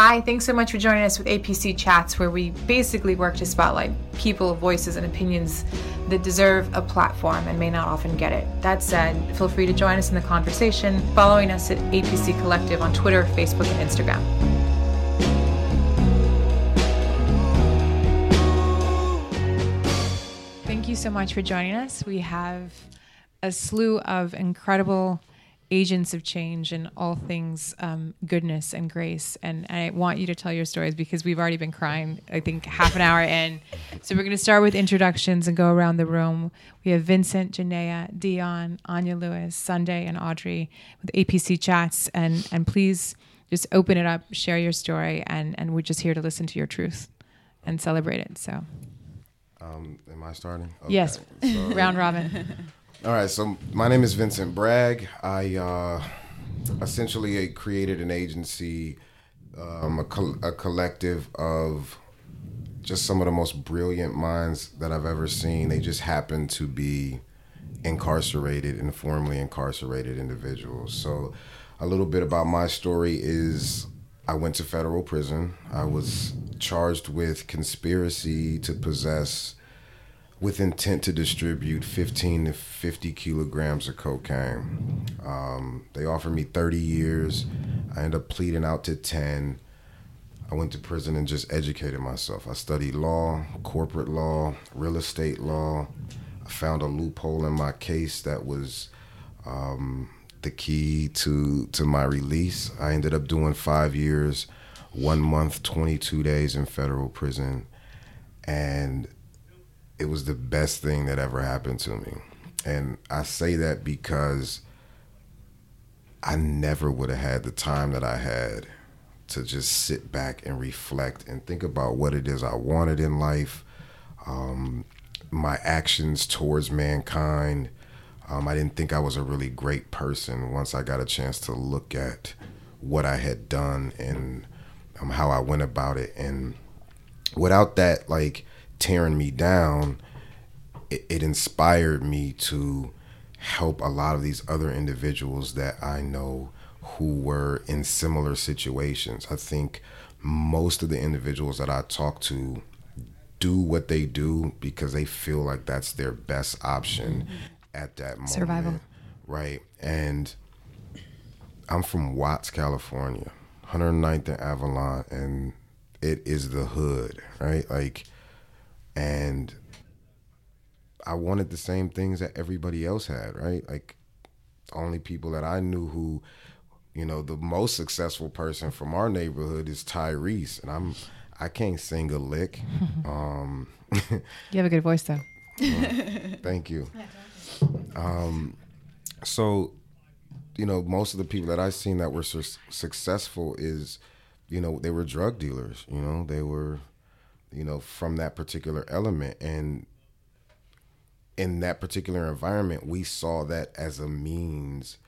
Hi, thanks so much for joining us with APC Chats, where we basically work to spotlight people, voices, and opinions that deserve a platform and may not often get it. That said, feel free to join us in the conversation, following us at APC Collective on Twitter, Facebook, and Instagram. Thank you so much for joining us. We have a slew of incredible agents of change and all things um, goodness and grace. And, and, I want you to tell your stories because we've already been crying, I think, half an hour in. So we're going to start with introductions and go around the room. We have Vincent, Janaea, Dion, Anya Lewis, Sunday, and Audrey with APC chats. And, and please just open it up, share your story, and, and we're just here to listen to your truth and celebrate it. So. Um, am I starting? Okay. Yes, so, round robin. All right, so my name is Vincent Bragg. I uh, essentially created an agency, um, a, co- a, collective of just some of the most brilliant minds that I've ever seen. They just happen to be incarcerated and formerly incarcerated individuals. So, a little bit about my story is I went to federal prison. I was charged with conspiracy to possess with intent to distribute 15 to 50 kilograms of cocaine. Um, they offered me 30 years. I ended up pleading out to 10. I went to prison and just educated myself. I studied law, corporate law, real estate law. I found a loophole in my case that was um, the key to to my release. I ended up doing five years, one month, 22 days in federal prison, and it was the best thing that ever happened to me. And I say that because I never would have had the time that I had to just sit back and reflect and think about what it is I wanted in life, um, my actions towards mankind. Um, I didn't think I was a really great person once I got a chance to look at what I had done and um, how I went about it. And without that, like, tearing me down, it, it inspired me to help a lot of these other individuals that I know who were in similar situations. I think most of the individuals that I talk to do what they do because they feel like that's their best option mm-hmm. at that moment. Survival. Right. And I'm from Watts, California, 109th and Avalon, and it is the hood, right? Like, and I wanted the same things that everybody else had, right? Like only people that I knew who, you know, the most successful person from our neighborhood is Tyrese, and I'm I can't sing a lick. Um, you have a good voice though. thank you. Um, so, you know, most of the people that I've seen that were su- successful is, you know, they were drug dealers. You know, they were you know, from that particular element. And in that particular environment, we saw that as a means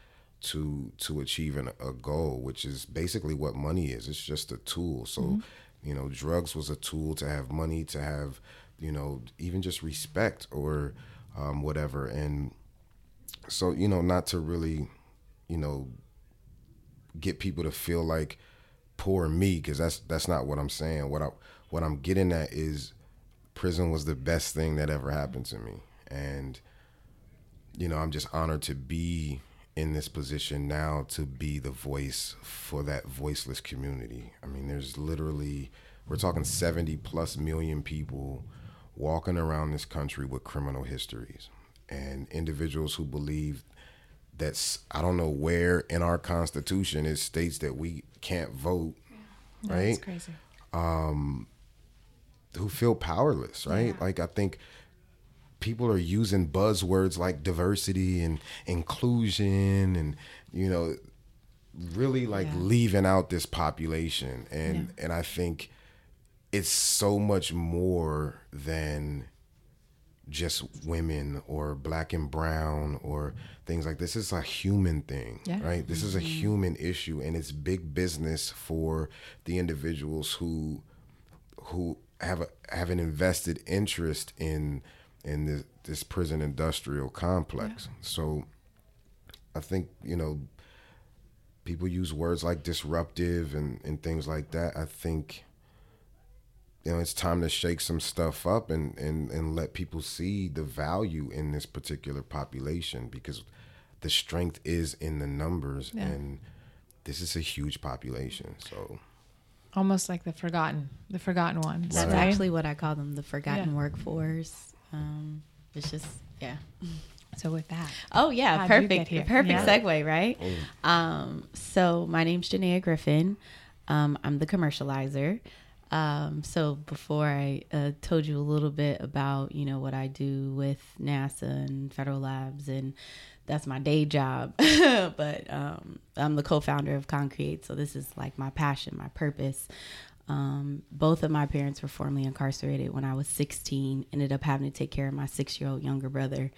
to to achieving a goal, which is basically what money is. It's just a tool. So, mm-hmm. you know, drugs was a tool to have money, to have, you know, even just respect or um, whatever. And so, you know, not to really, you know, get people to feel like poor me, because that's that's not what I'm saying. What I what I'm getting at is prison was the best thing that ever happened to me. And, you know, I'm just honored to be in this position now to be the voice for that voiceless community. I mean, there's literally, we're talking 70 plus million people walking around this country with criminal histories and individuals who believe that's, I don't know where in our Constitution it states that we can't vote, yeah. right? That's crazy. Um, who feel powerless, right? Yeah. Like I think people are using buzzwords like diversity and inclusion and you know really like yeah. leaving out this population and yeah. and I think it's so much more than just women or black and brown or things like this. It's a human thing, yeah. right? This is a mm-hmm. human issue and it's big business for the individuals who who have a have an invested interest in in this, this prison industrial complex. Yeah. So I think you know people use words like disruptive and, and things like that. I think you know it's time to shake some stuff up and, and, and let people see the value in this particular population because the strength is in the numbers Yeah. and this is a huge population. So Almost like the forgotten, the forgotten ones. That's right? actually what I call them, the forgotten Yeah. workforce. Um, it's just yeah. So with that, Oh yeah, How'd perfect. here? Perfect Yeah. segue, right? Um, so my name's Janaea Griffin. Um, I'm the commercializer. Um, so before I uh, told you a little bit about you know what I do with NASA and federal labs, and that's my day job. but um, I'm the co-founder of Concreates, so this is like my passion, my purpose. Um, both of my parents were formerly incarcerated when I was 16. Ended up having to take care of my six-year-old younger brother.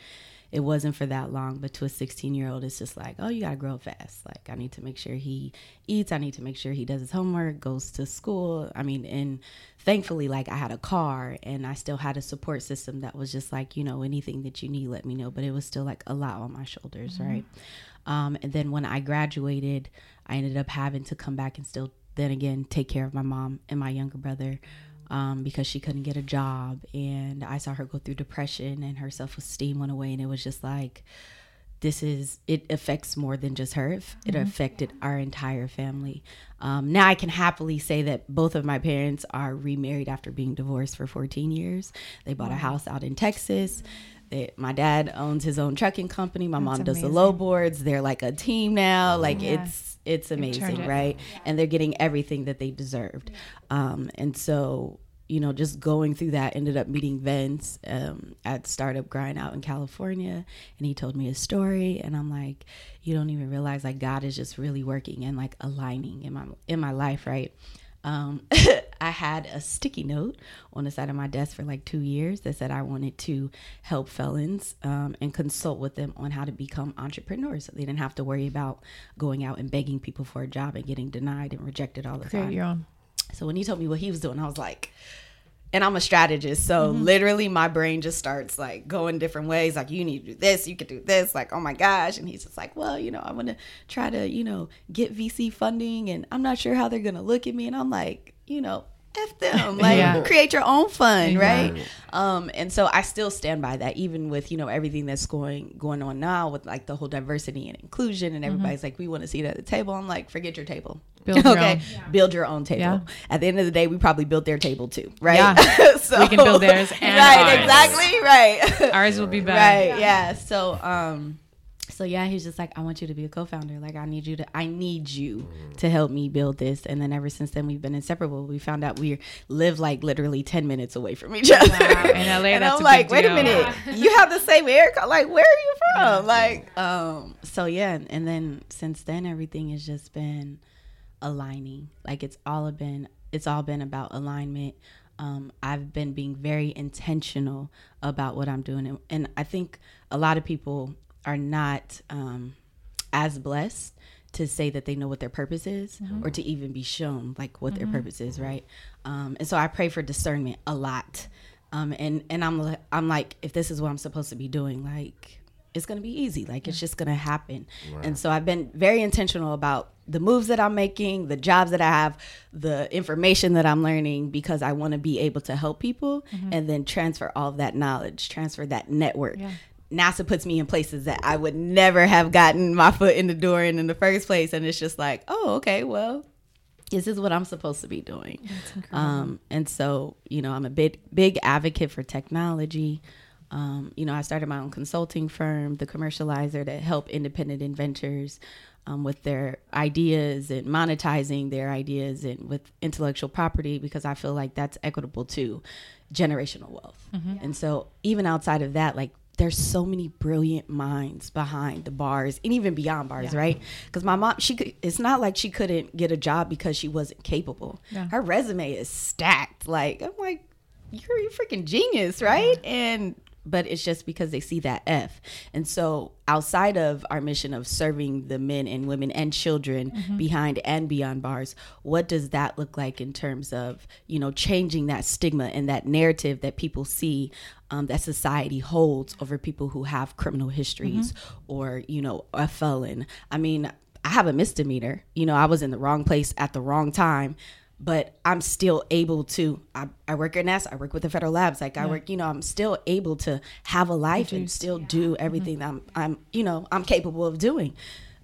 It wasn't for that long, but to a 16-year-old, it's just like, oh, you gotta grow fast. Like I need to make sure he eats. I need to make sure he does his homework, goes to school. I mean, and thankfully, like I had a car and I still had a support system that was just like, you know, anything that you need, let me know. But it was still like a lot on my shoulders, right? Um, and then when I graduated, I ended up having to come back and still then again take care of my mom and my younger brother um, because she couldn't get a job. And i saw her go through depression and her self-esteem went away. And it was just like this is it affects more than just her. It affected our entire family. Um, now i can happily say that both of my parents are remarried after being divorced for 14 years. They bought a house out in texas. They, my dad owns his own trucking company. My mom does the low boards. They're like a team now. Like Yeah. it's it's amazing it. right? and they're getting everything that they deserved. Um, and so you know just going through that ended up meeting vince um, at startup grind out in california and he told me a story and i'm like you don't even realize like god is just really working and like aligning in my in my life right um, I had a sticky note on the side of my desk for like two years that said I wanted to help felons um, and consult with them on how to become entrepreneurs. So they didn't have to worry about going out and begging people for a job and getting denied and rejected all the create time. your own. So when he told me what he was doing, I was like, and I'm a strategist. So mm-hmm. literally my brain just starts like going different ways. Like, you need to do this, you could do this. Like, oh my gosh. And he's just like, well, you know, I want to try to, you know, get VC funding and I'm not sure how they're to look at me. And I'm like, you know, F them. Like, Yeah. create your own fun, right? Um, and so I still stand by that, even with you know everything that's going going on now with like the whole diversity and inclusion, and everybody's like, we want to see it at the table. I'm like, forget your table, Build your okay, own. build your own table. Yeah. At the end of the day, we probably built their table too, right? Yeah. so, We can build theirs and right, ours. exactly, right. Ours will be better. Right. Yeah. So um so yeah, he's just like, I want you to be a co-founder. Like I need you to I need you to help me build this. And then ever since then we've been inseparable. We found out we live like literally ten minutes away from each other. In LA, and I'm like, wait a minute. You have the same hair co- like where are you from? Like, um, so yeah, and then since then everything has just been aligning. Like it's all been it's all been about alignment. Um, I've been being very intentional about what I'm doing, and, and I think a lot of people are not um, as blessed to say that they know what their purpose is, or to even be shown like what their purpose is, right? Um, and so I pray for discernment a lot, um, and and I'm I'm like, if this is what I'm supposed to be doing, like it's gonna be easy. Like it's just gonna happen. And so I've been very intentional about the moves that I'm making, the jobs that I have, the information that I'm learning because I want to be able to help people and then transfer all of that knowledge, transfer that network. Yeah. NASA puts me in places that I would never have gotten my foot in the door in in the first place. And it's just like, oh, okay, well, this is what I'm supposed to be doing. Um, and so, you know, I'm a big, big advocate for technology. Um, you know, I started my own consulting firm, the commercializer, to help independent inventors um, with their ideas and monetizing their ideas and with intellectual property because I feel like that's equitable to generational wealth. And so, even outside of that, like there's so many brilliant minds behind the bars and even beyond bars, right? Because my mom, she could. It's not like she couldn't get a job because she wasn't capable. Yeah. Her resume is stacked. Like I'm like, you're a freaking genius, right? And but it's just because they see that F. And so outside of our mission of serving the men and women and children mm-hmm. behind and beyond bars, what does that look like in terms of, you know, changing that stigma and that narrative that people see um, that society holds over people who have criminal histories or, you know, a felon? I mean, I have a misdemeanor. You know, I was in the wrong place at the wrong time, but I'm still able to. I, I work at NASA. I work with the federal labs. Like I work, you know, I'm still able to have a life and still do everything that I'm, I'm, you know, I'm capable of doing.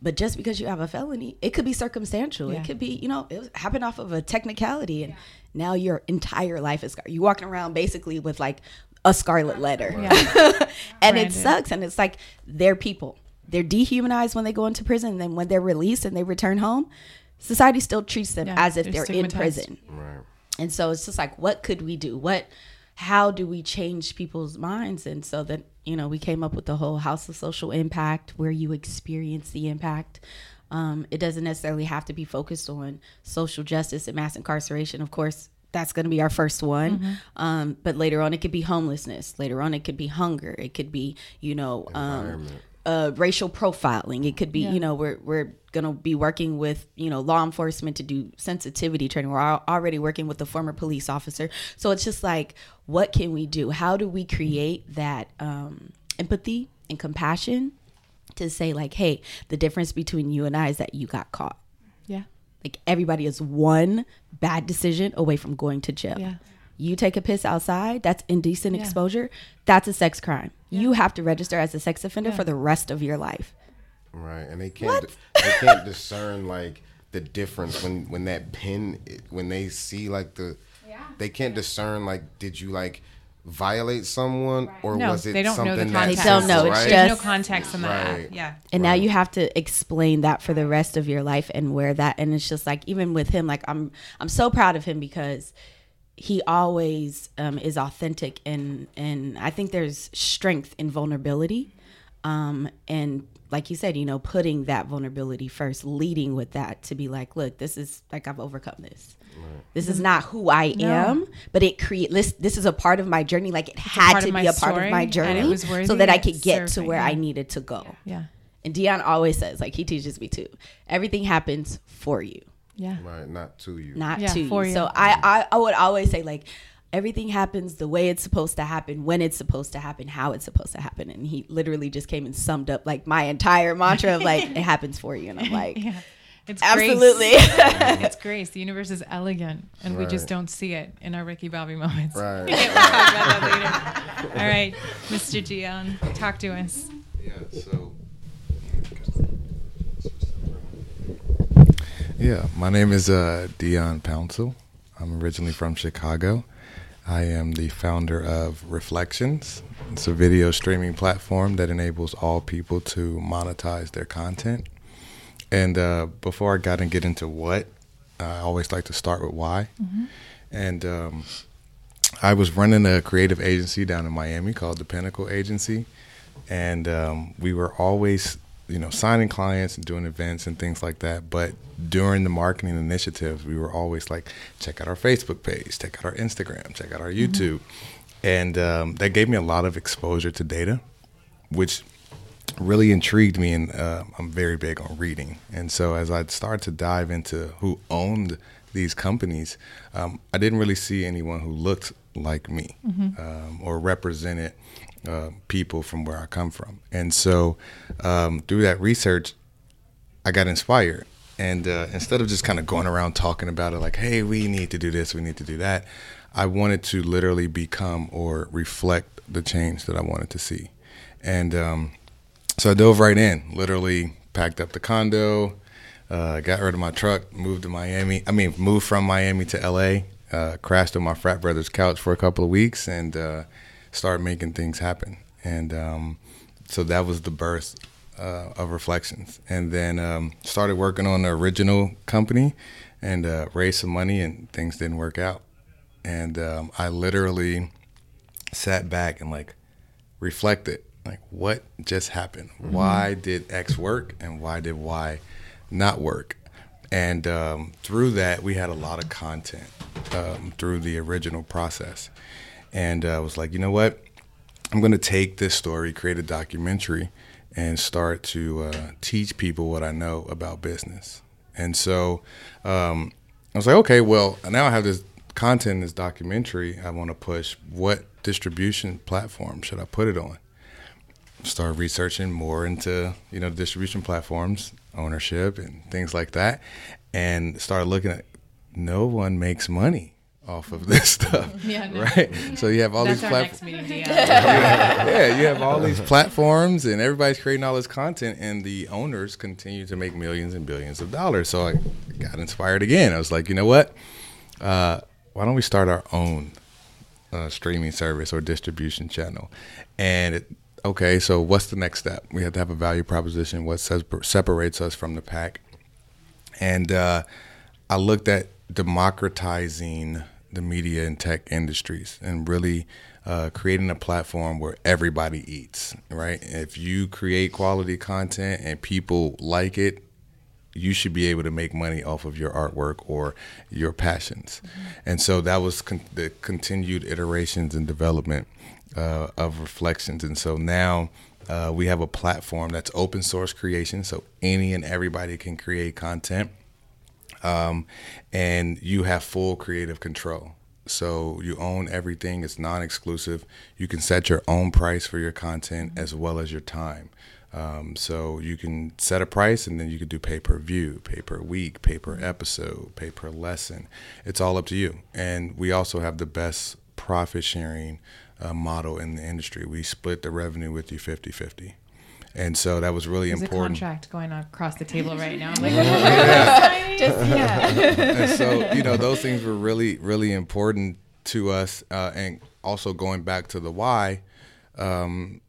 But just because you have a felony, it could be circumstantial. Yeah. It could be, you know, it happened off of a technicality, and now your entire life is you walking around basically with like a scarlet letter, and Branded. it sucks. And it's like they're people. They're dehumanized when they go into prison, and then when they're released and they return home, society still treats them Yeah, as if they're they're in prison. Right. And so it's just like, what could we do? What, how do we change people's minds? And so that, you know, we came up with the whole House of Social Impact where you experience the impact. Um, it doesn't necessarily have to be focused on social justice and mass incarceration. Of course, that's going to be our first one. Um, but later on, it could be homelessness. Later on, it could be hunger. It could be, you know, um, uh, racial profiling. It could be, you know, we're we're gonna be working with you know law enforcement to do sensitivity training. We're already working with a former police officer. So it's just like, what can we do? How do we create that um, empathy and compassion to say like, hey, the difference between you and I is that you got caught. Yeah. Like everybody is one bad decision away from going to jail. Yeah. You take a piss outside, that's indecent Yeah. exposure. That's a sex crime. You have to register as a sex offender Yeah. for the rest of your life. Right, and they can't they can't discern like the difference when when that pin when they see like the they can't discern like did you like violate someone or No, was it they don't know something the that context. They don't know, it's right? There's no context in that. Right. Yeah. And now you have to explain that for the rest of your life and where that and it's just like even with him like I'm I'm so proud of him because he always um, is authentic and and I think there's strength in vulnerability um, and like you said you know putting that vulnerability first leading with that to be like look this is like I've overcome this this is not who I am but it create this this is a part of my journey like it had to be a part of my journey so that I could get to where yeah. I needed to go Yeah. and Dion always says, like he teaches me too, everything happens for you, Yeah. right not to you not Yeah, to for you. you. So I, I, I would always say like everything happens the way it's supposed to happen, when it's supposed to happen, how it's supposed to happen. And he literally just came and summed up like my entire mantra of like it happens for you. And I'm like, Yeah. It's absolutely. Grace. it's grace. The universe is elegant, and we just don't see it in our Ricky Bobby moments. right We'll talk about that later. All right, Mr. Dion, talk to us. Yeah, so. Yeah, my name is uh, Dion Pouncil. I'm originally from Chicago. I am the founder of Reflections. It's a video streaming platform that enables all people to monetize their content. And uh, before I got and get into what, I always like to start with why. And um, I was running a creative agency down in Miami called the Pinnacle Agency, and um, we were always, you know, signing clients and doing events and things like that. But during the marketing initiatives, we were always like, check out our Facebook page, check out our Instagram, check out our YouTube, and um, that gave me a lot of exposure to data, which really intrigued me and uh, i'm very big on reading. And so as i started to dive into who owned these companies um, i didn't really see anyone who looked like me um, or represented uh, people from where i come from and so um, through that research i got inspired and uh, instead of just kind of going around talking about it like hey we need to do this we need to do that i wanted to literally become or reflect the change that i wanted to see and um, so I dove right in, literally packed up the condo, uh, got rid of my truck, moved to Miami. I mean, moved from Miami to LA, uh, crashed on my frat brother's couch for a couple of weeks and started making things happen. And um, so that was the birth uh, of Reflections. And then um, started working on the original company and uh, raised some money, and things didn't work out. And um, I literally sat back and like reflected like what just happened why did x work and why did y not work and um, through that we had a lot of content um, through the original process and uh, i was like you know what? I'm going to take this story create a documentary and start to uh, teach people what i know about business. And so um, i was like okay well now i have this content this documentary i want to push. What distribution platform should i put it on? Start researching more into you know distribution platforms ownership and things like that, and start looking at no one makes money off of this stuff, Yeah, no. right? So you have all That's these platforms. Deanna. yeah, you have all these platforms and everybody's creating all this content and the owners continue to make millions and billions of dollars. So I got inspired again. I was like, you know what? Uh, why don't we start our own uh, streaming service or distribution channel? And it, okay, so what's the next step? We have to have a value proposition. What says, separates us from the pack? And uh, I looked at democratizing the media and tech industries and really uh, creating a platform where everybody eats, right? If you create quality content and people like it, you should be able to make money off of your artwork or your passions. And so that was con- the continued iterations and development uh, of reflections. And so now uh, we have a platform that's open source creation, so any and everybody can create content um, and you have full creative control. So you own everything. It's non-exclusive. You can set your own price for your content as well as your time. Um, so you can set a price, and then you can do pay per view, pay per week, pay per episode, pay per lesson. It's all up to you. And we also have the best profit sharing uh, model in the industry. We split the revenue with you 50-50. And so that was really There's a important. contract going across the table right now. I'm like, Just yeah. and so you know those things were really really important to us uh, and also going back to the why um,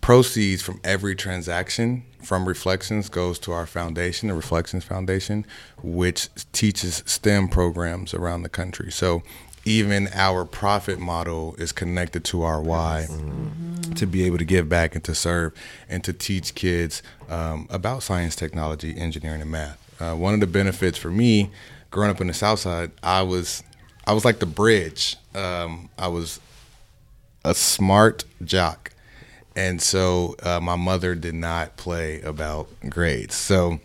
proceeds from every transaction from reflections goes to our foundation the reflections foundation which teaches stem programs around the country so even our profit model is connected to our why to be able to give back and to serve and to teach kids um, about science, technology, engineering, and math. Uh, one of the benefits for me, growing up in the South Side, I was I was like the bridge. Um, I was a smart jock, and so uh, my mother did not play about grades. So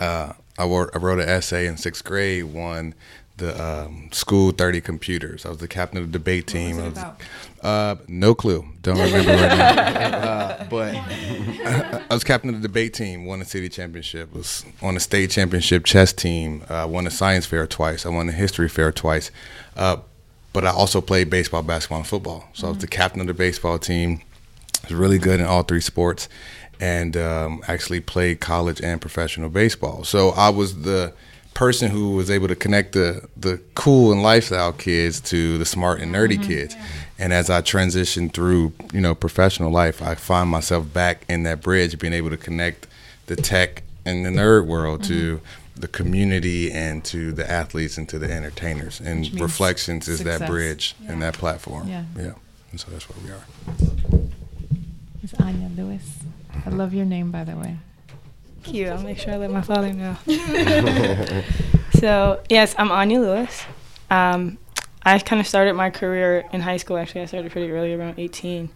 uh, I, wrote, I wrote an essay in sixth grade, won the um, school 30 computers. I was the captain of the debate team. was it I was- about? uh, no clue. Don't remember right now. Uh, but I was captain of the debate team. Won a city championship. Was on a state championship chess team. Uh, won a science fair twice. I won a history fair twice. Uh, but I also played baseball, basketball, and football. So I was the captain of the baseball team. I was really good in all three sports, and um, actually played college and professional baseball. So I was the person who was able to connect the the cool and lifestyle kids to the smart and nerdy mm-hmm. kids. And as I transitioned through, you know, professional life, I find myself back in that bridge, being able to connect the tech and the nerd world to mm-hmm. the community and to the athletes and to the entertainers. And Reflections is that success. bridge and that platform. Yeah. Yeah. And so that's where we are. It's Anya Lewis. I love your name, by the way. Thank you. I'll make sure I let my father know. so, yes, I'm Anya Lewis. Um, I kind of started my career in high school, actually. I started pretty early, around 18,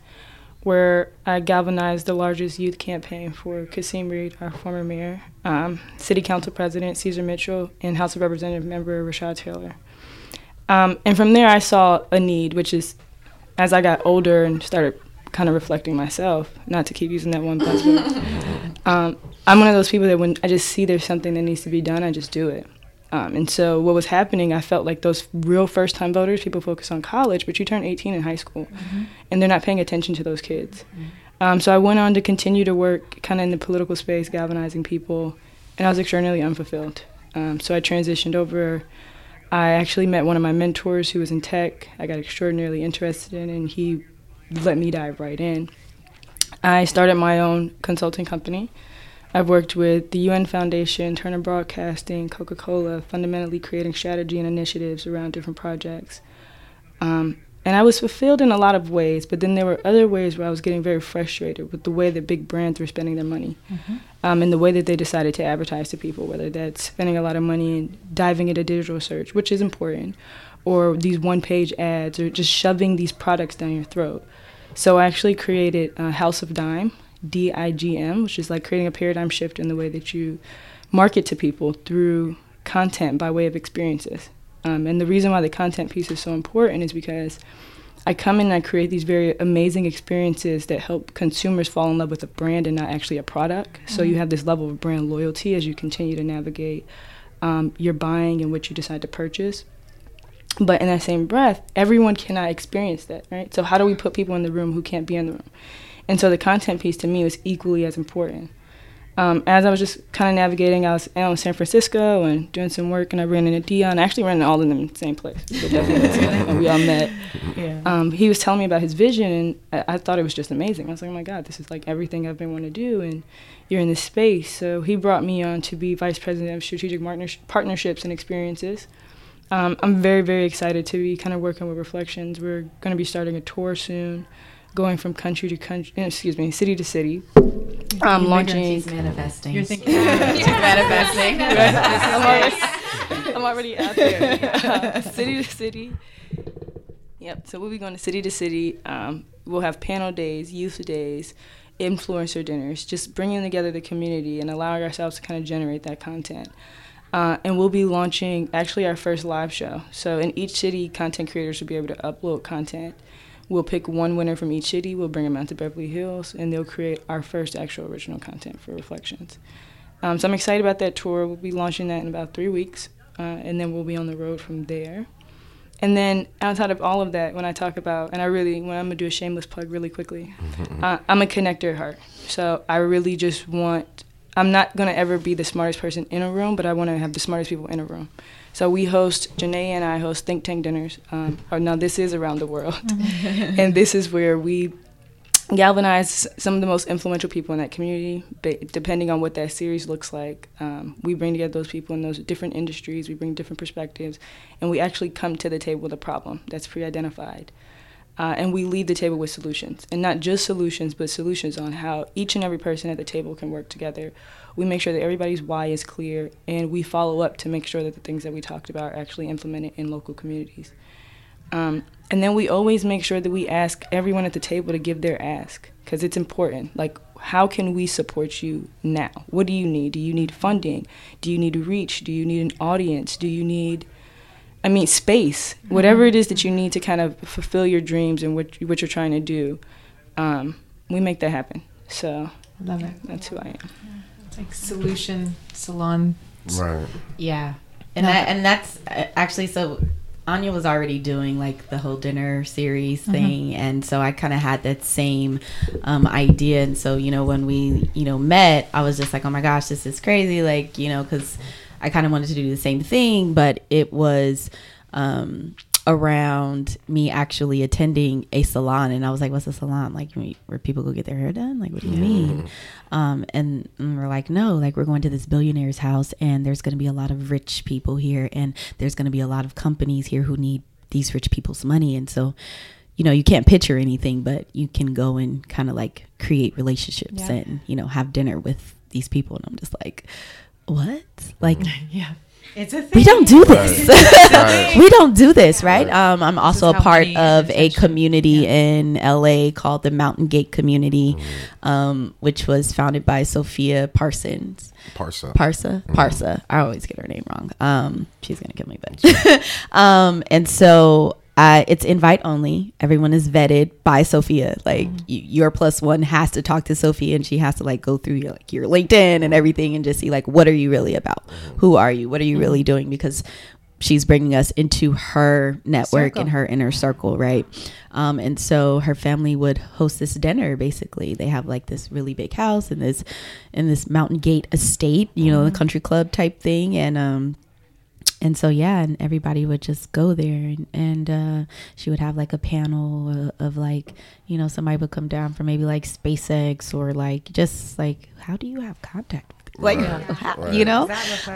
where I galvanized the largest youth campaign for Kasim Reed, our former mayor, um, City Council President Ceasar Mitchell, and House of Representative member Rashad Taylor. Um, and from there, I saw a need, which is as I got older and started kind of reflecting myself, not to keep using that one buzzword. um, I'm one of those people that when I just see there's something that needs to be done, I just do it. Um, and so what was happening, I felt like those real first time voters, people focus on college, but you turn 18 in high school and they're not paying attention to those kids. Um, so I went on to continue to work kind of in the political space, galvanizing people, and I was extraordinarily unfulfilled. Um, so I transitioned over. I actually met one of my mentors who was in tech. I got extraordinarily interested in, and he let me dive right in. I started my own consulting company. I've worked with the UN Foundation, Turner Broadcasting, Coca Cola, fundamentally creating strategy and initiatives around different projects. Um, and I was fulfilled in a lot of ways, but then there were other ways where I was getting very frustrated with the way that big brands were spending their money um, and the way that they decided to advertise to people, whether that's spending a lot of money and diving into digital search, which is important, or these one page ads, or just shoving these products down your throat. So I actually created uh, House of Digm, D I G M, which is like creating a paradigm shift in the way that you market to people through content by way of experiences. Um, and the reason why the content piece is so important is because I come in and I create these very amazing experiences that help consumers fall in love with a brand and not actually a product. Mm-hmm. So you have this level of brand loyalty as you continue to navigate um, your buying and what you decide to purchase. But in that same breath, everyone cannot experience that, right? So how do we put people in the room who can't be in the room? And so the content piece to me was equally as important um, as I was just kind of navigating, I was out in San Francisco and doing some work, and I ran into Dion. I actually ran into all of them in the same place. we all met. Yeah. Um, he was telling me about his vision, and I, I, thought it was just amazing. I was like, oh my God, this is like everything I've been wanting to do, and you're in this space. So he brought me on to be vice president of strategic partnerships and experiences. Um, I'm very, very excited to be kind of working with Reflections. We're going to be starting a tour soon going from country to country, eh, excuse me, city to city. Um, launching. She's manifesting. You're thinking. she's manifesting. I'm, already, I'm already out there. Uh, city to city. Yep. So we'll be going to city to city. Um, we'll have panel days, youth days, influencer dinners, just bringing together the community and allowing ourselves to kind of generate that content. Uh, and we'll be launching actually our first live show. So in each city, content creators will be able to upload content We'll pick one winner from each city, we'll bring them out to Beverly Hills, and they'll create our first actual original content for Reflections. Um, so I'm excited about that tour. We'll be launching that in about three weeks, uh, and then we'll be on the road from there. And then outside of all of that, when I talk about, and I really, when I'm gonna do a shameless plug really quickly, uh, I'm a connector at heart. So I really just want, I'm not gonna ever be the smartest person in a room, but I wanna have the smartest people in a room. So we host, Janae and I host think tank dinners. Um, or now this is around the world, mm-hmm. and this is where we galvanize some of the most influential people in that community. Depending on what that series looks like, um, we bring together those people in those different industries. We bring different perspectives, and we actually come to the table with a problem that's pre-identified. Uh, and we leave the table with solutions, and not just solutions, but solutions on how each and every person at the table can work together we make sure that everybody's why is clear and we follow up to make sure that the things that we talked about are actually implemented in local communities. Um, and then we always make sure that we ask everyone at the table to give their ask because it's important. Like, how can we support you now? What do you need? Do you need funding? Do you need reach? Do you need an audience? Do you need, I mean, space? Mm-hmm. Whatever it is that you need to kind of fulfill your dreams and what, what you're trying to do, um, we make that happen. So, love it. That's who I am like solution salon. Right. Yeah, and that, and that's uh, actually so. Anya was already doing like the whole dinner series mm-hmm. thing, mm-hmm. and so I kind of had that same um, idea. And so you know, when we you know met, I was just like, oh my gosh, this is crazy, like you know, because I kind of wanted to do the same thing, but it was. Um, around me actually attending a salon and I was like, what's a salon? Like where people go get their hair done? Like, what do you mean? Um, and, and we're like, no, like we're going to this billionaire's house and there's going to be a lot of rich people here and there's going to be a lot of companies here who need these rich people's money. And so, you know, you can't picture anything, but you can go and kind of like create relationships yeah. and, you know, have dinner with these people. And I'm just like, what? Like, yeah. It's a thing. We don't do this. Right. we don't do this, right? Um, I'm also a part of a community yeah. in LA called the Mountain Gate Community, mm-hmm. um, which was founded by Sophia Parsons. Parsa. Parsa. Mm-hmm. Parsa. I always get her name wrong. Um, she's gonna kill me, but um, and so uh, it's invite only. Everyone is vetted by Sophia. Like mm-hmm. y- your plus one has to talk to Sophia, and she has to like go through your like your LinkedIn and everything, and just see like what are you really about? Mm-hmm. Who are you? What are you mm-hmm. really doing? Because she's bringing us into her network circle. and her inner circle, right? Um, and so her family would host this dinner. Basically, they have like this really big house in this in this Mountain Gate estate, you know, the mm-hmm. country club type thing, and um, and so yeah and everybody would just go there and, and uh, she would have like a panel of, of, like you know somebody would come down from maybe like spacex or like just like how do you have contact like right. how, right. you know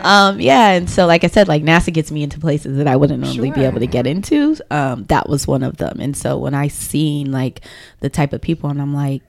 um, yeah and so like i said like nasa gets me into places that i wouldn't normally sure. be able to get into um, that was one of them and so when i seen like the type of people and i'm like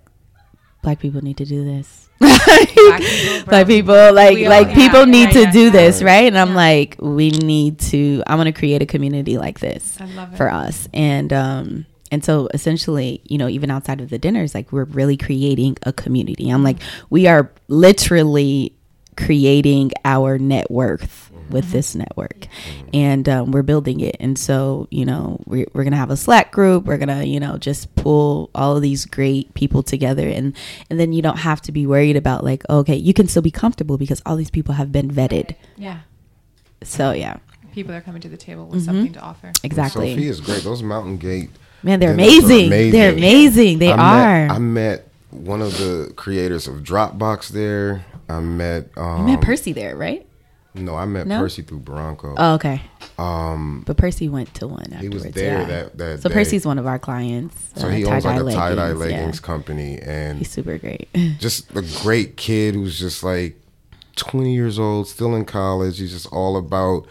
black people need to do this like people like we like people need yeah, to yeah, do yeah. this right? And i'm like we need to i want to create a community like this for us. And um and so essentially you know even outside of the dinners like we're really creating a community. I'm like we are literally creating our net worth with this network, and um, we're building it. And so, you know, we're, we're gonna have a Slack group. We're gonna, you know, just pull all of these great people together, and and then you don't have to be worried about like, okay, you can still be comfortable because all these people have been vetted. Yeah. So yeah, People are coming to the table with something to offer. exactly. Sophia is great. Those Mountain Gate. Man, they're dinners are amazing. They're amazing. They I are. Met, I met one of the creators of Dropbox there. I met. Um, you met Percy there, right? No, I met No? Percy through Bronco. Oh, okay. um, But Percy went to one afterwards. he was there yeah. that that. So day. Percy's one of our clients. So uh, he owns like a tie leggings, yeah. leggings company, and He's super great. just a great kid who's just like 20 years old, still in college. He's just all about,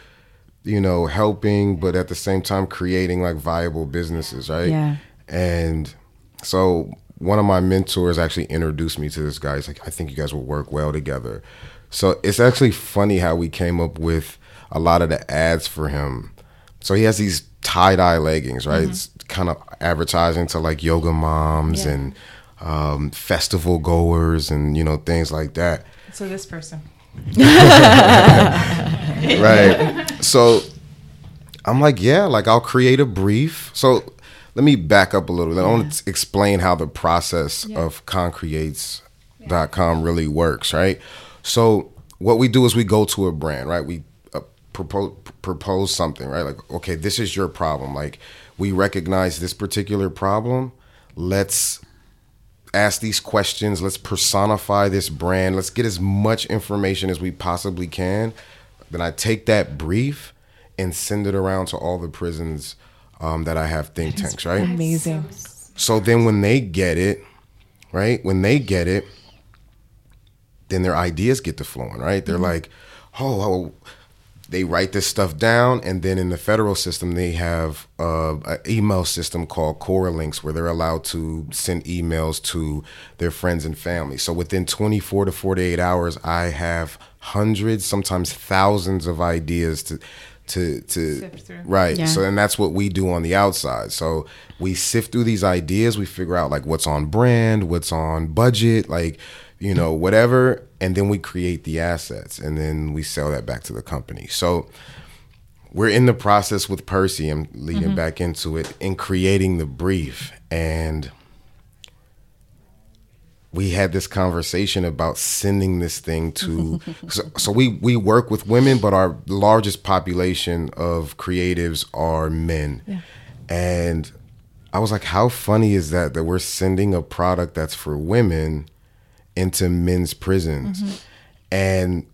you know, helping, but at the same time creating like viable businesses, right? Yeah. And so one of my mentors actually introduced me to this guy. He's like, I think you guys will work well together. So it's actually funny how we came up with a lot of the ads for him. So he has these tie dye leggings, right? It's kind of advertising to like yoga moms Yeah. and um, festival goers and you know things like that, So this person. right? so I'm like, yeah, like I'll create a brief. So let me back up a little bit. I want to explain how the process Yeah. of concreates.com really works, right? So what we do is we go to a brand, right? We uh, propose propose something, right? Like, okay, this is your problem. Like, we recognize this particular problem. Let's ask these questions. Let's personify this brand. Let's get as much information as we possibly can. Then I take that brief and send it around to all the prisons um, that I have think tanks, right? Amazing. So then when they get it, right? When they get it, then their ideas get to flowing, right? They're like, oh, oh, they write this stuff down, and then in the federal system, they have uh, an email system called CorrLinks, where they're allowed to send emails to their friends and family. So within 24 to 48 hours, I have hundreds, sometimes thousands of ideas to to to Sift through. right. Yeah. So and that's what we do on the outside. So we sift through these ideas, we figure out like what's on brand, what's on budget, like you know whatever, and then we create the assets, and then we sell that back to the company. So we're in the process with Percy. I'm leading mm-hmm. back into it in creating the brief, and we had this conversation about sending this thing to so, so we we work with women but our largest population of creatives are men and i was like how funny is that that we're sending a product that's for women into men's prisons. Mm-hmm. And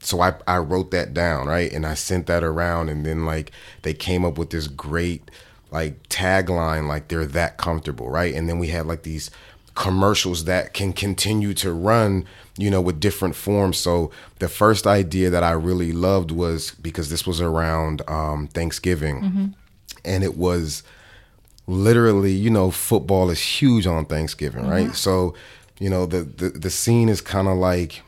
so I, I wrote that down right? And i sent that around. And then like they came up with this great like tagline like they're that comfortable right? And then we had like these commercials that can continue to run you know with different forms. So the first idea that i really loved was because this was around um, thanksgiving. Mm-hmm. And it was literally, you know, football is huge on Thanksgiving, right? Mm-hmm. So, you know, the the, the scene is kind of like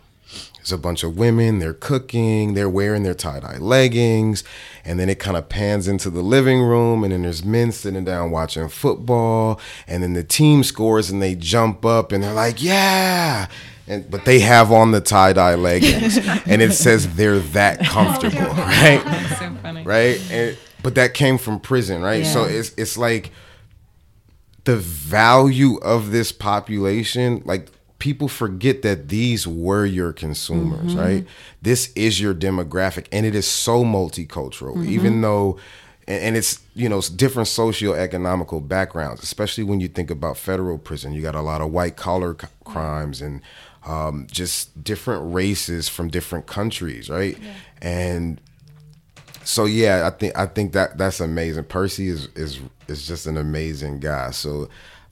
there's a bunch of women, they're cooking, they're wearing their tie-dye leggings, and then it kind of pans into the living room and then there's men sitting down watching football, and then the team scores and they jump up and they're like, "Yeah!" And, but they have on the tie-dye leggings and it says they're that oh, comfortable, right? So funny. right? And but that came from prison, right? So it's it's like the value of this population, like people forget that these were your consumers, right? This is your demographic, and it is so multicultural, even though. And it's you know different socioeconomical backgrounds, especially when you think about federal prison. You got a lot of white collar c- crimes and um, just different races from different countries, right? And so yeah, I think I think that that's amazing. Percy is is is just an amazing guy. So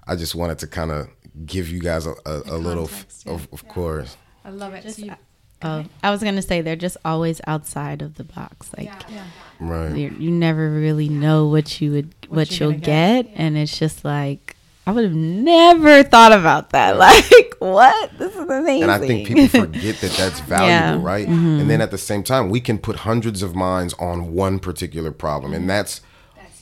I just wanted to kind of give you guys a, a, a little, context, f- of, of course. I love it. So you- uh, Oh, I was gonna say they're just always outside of the box. Like yeah. Right. you you never really know what you would What what, you're you'll gonna get, get. and it's just like I would have never thought about that. Like what? This is amazing. And I think people forget that that's valuable, Yeah. Mm-hmm. right? And then at the same time, we can put hundreds of minds on one particular problem, and that's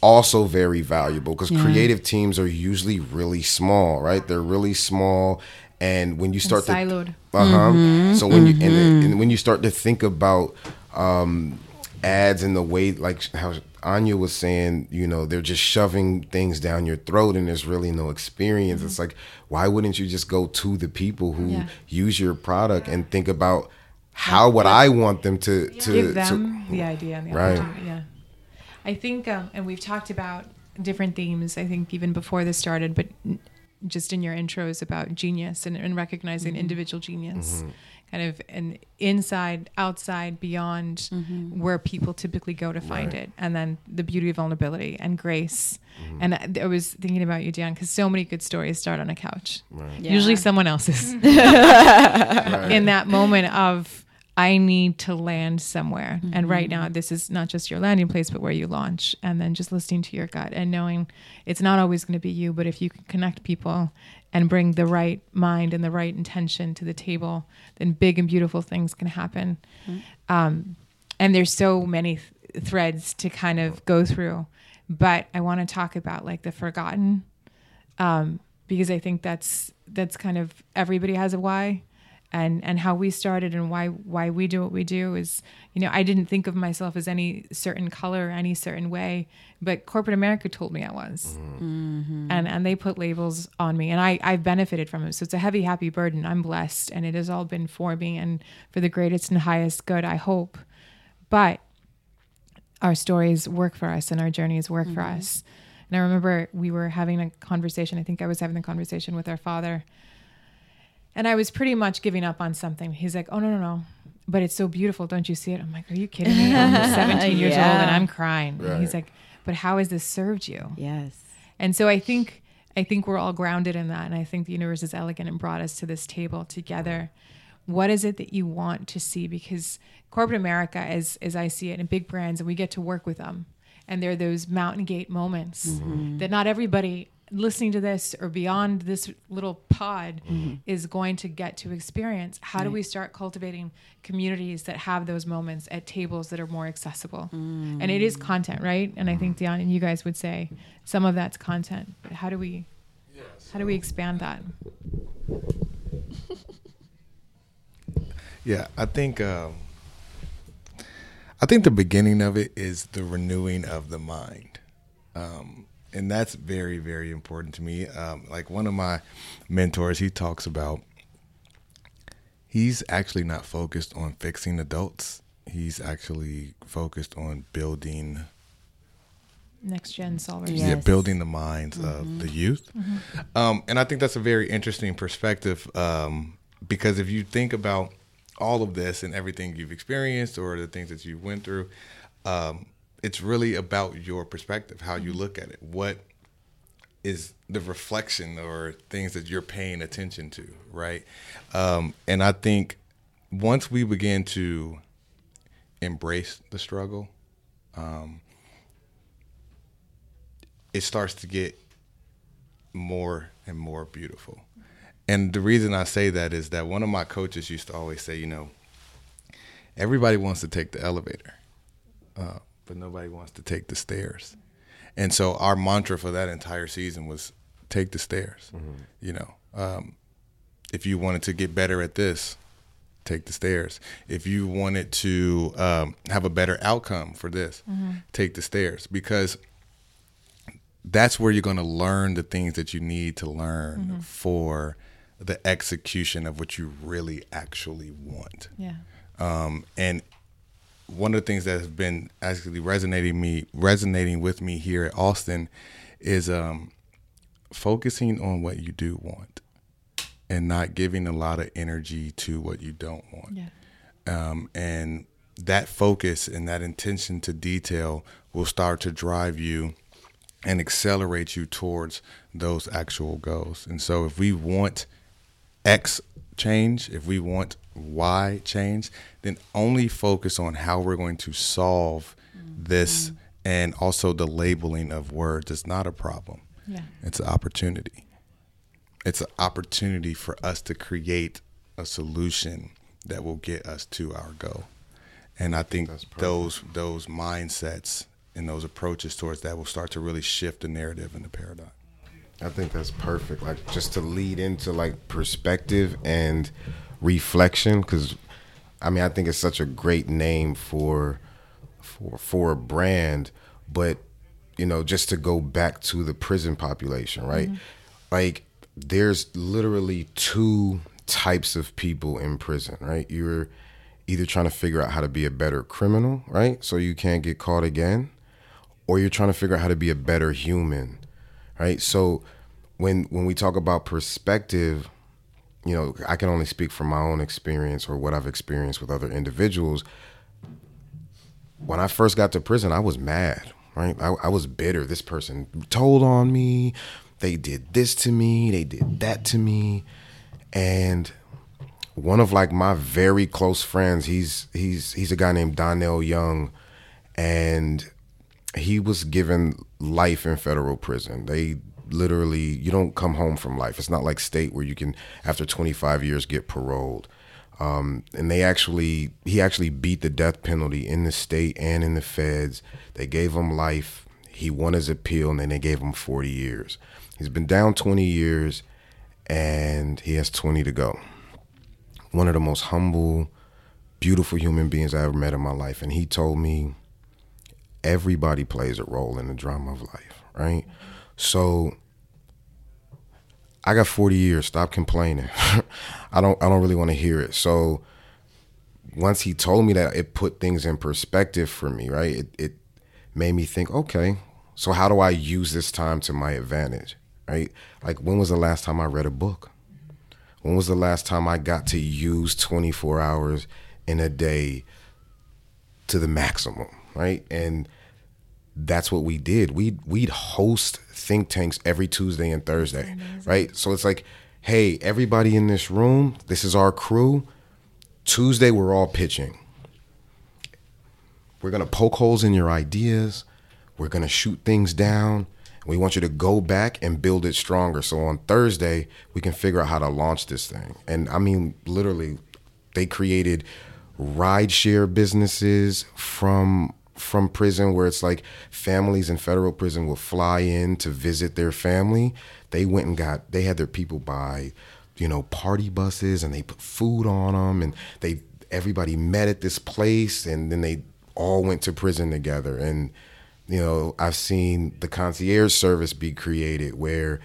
also very valuable because Yeah. creative teams are usually really small, right? They're really small, and when you start to siloed. Uh huh. Mm-hmm. So when you and, and when you start to think about um, ads and the way like how Anya was saying, you know, they're just shoving things down your throat and there's really no experience. It's like, why wouldn't you just go to the people who Yeah. use your product and think about how would I want them to to, give to them the idea and the Right. opportunity. Yeah, I think, um, and we've talked about different themes. I think even before this started, but just in your intros about genius and, and recognizing Mm-hmm. individual genius, kind of an inside, outside, beyond where people typically go to find Right. it, and then the beauty of vulnerability and grace. Mm-hmm. And I, I was thinking about you, Dion, because so many good stories start on a couch. Yeah. Usually someone else's Right. in that moment of I need to land somewhere. And right now, this is not just your landing place, but where you launch. And then just listening to your gut and knowing it's not always going to be you, but if you can connect people and bring the right mind and the right intention to the table, then big and beautiful things can happen. Um, and there's so many th- threads to kind of go through. But I want to talk about like the forgotten um, because I think that's that's kind of everybody has a why, and and how we started and why why we do what we do is you know I didn't think of myself as any certain color any certain way, but corporate America told me I was, mm-hmm. and and they put labels on me, and I I've benefited from it. So it's a heavy happy burden. I'm blessed, and it has all been for me and for the greatest and highest good. I hope, but our stories work for us and our journeys work for mm-hmm. us. And I remember we were having a conversation. I think I was having a conversation with our father. And I was pretty much giving up on something. He's like, Oh, no, no, no. But it's so beautiful. Don't you see it? I'm like, Are you kidding me? I'm 17 years old and I'm crying. And he's like, But how has this served you? Yes. And so I think I think we're all grounded in that, and I think the universe is elegant and brought us to this table together. What is it that you want to see? Because corporate America, as as I see it, and big brands, and we get to work with them, and there are those mountain gate moments mm-hmm. that not everybody listening to this or beyond this little pod is going to get to experience. How do we start cultivating communities that have those moments at tables that are more accessible? And it is content, right? And I think Dion and you guys would say some of that's content. But how do we how do we expand that? Yeah, I think um, I think the beginning of it is the renewing of the mind, um, and that's very very important to me. Um, like one of my mentors, he talks about he's actually not focused on fixing adults. He's actually focused on building Next gen solvers. Yeah. yeah, building the minds of the youth. Um, and I think that's a very interesting perspective um, because if you think about all of this and everything you've experienced or the things that you went through, um, it's really about your perspective, how you look at it. What is the reflection or things that you're paying attention to, right? Um, and I think once we begin to embrace the struggle, it starts to get more and more beautiful. And the reason I say that is that one of my coaches used to always say, you know, everybody wants to take the elevator, uh, but nobody wants to take the stairs. And so our mantra for that entire season was take the stairs. You know, um, if you wanted to get better at this, take the stairs. If you wanted to um, have a better outcome for this, take the stairs because that's where you're going to learn the things that you need to learn for the execution of what you really actually want. Yeah. Um, and one of the things that has been actually resonating me resonating with me here at Austin is um, focusing on what you do want and not giving a lot of energy to what you don't want Yeah. um, and that focus and that intention to detail will start to drive you and accelerate you towards those actual goals. And so, if we want X change, if we want Y change, then only focus on how we're going to solve this mm-hmm. and also the labeling of words is not a problem. Yeah. It's an opportunity. It's an opportunity for us to create a solution that will get us to our goal. And I think those those mindsets and those approaches towards that will start to really shift the narrative and the paradigm. I think that's perfect. Like just to lead into like perspective and reflection, because I mean I think it's such a great name for for for a brand, but you know, just to go back to the prison population, right? Mm-hmm. Like there's literally two types of people in prison, right? You're either trying to figure out how to be a better criminal, right? So you can't get caught again, or you're trying to figure out how to be a better human, right? So when when we talk about perspective, you know, I can only speak from my own experience or what I've experienced with other individuals. When I first got to prison, I was mad, right? I, I was bitter. This person told on me. They did this to me. They did that to me. And one of like my very close friends, he's he's he's a guy named Donnell Young, and he was given life in federal prison. They literally you don't come home from life. It's not like state where you can after 25 years get paroled. Um, and they actually he actually beat the death penalty in the state and in the feds. They gave him life. He won his appeal, and then they gave him 40 years. He's been down 20 years, and he has 20 to go. One of the most humble, beautiful human beings I ever met in my life, and he told me everybody plays a role in the drama of life, right? So I got 40 years. Stop complaining. I don't I don't really want to hear it. So once he told me that, it put things in perspective for me, right? It it made me think, okay, so how do I use this time to my advantage, right? Like when was the last time I read a book? When was the last time I got to use 24 hours in a day to the maximum, right? And that's what we did. We'd we'd host think tanks every Tuesday and Thursday, right? So it's like, hey, everybody in this room, this is our crew. Tuesday we're all pitching. We're gonna poke holes in your ideas. We're gonna shoot things down. We want you to go back and build it stronger. So on Thursday, we can figure out how to launch this thing. And I mean, literally, they created rideshare businesses from from prison where it's like families in federal prison will fly in to visit their family. They went and got they had their people buy, you know, party buses and they put food on them and they everybody met at this place and then they all went to prison together and you know, I've seen the concierge service be created where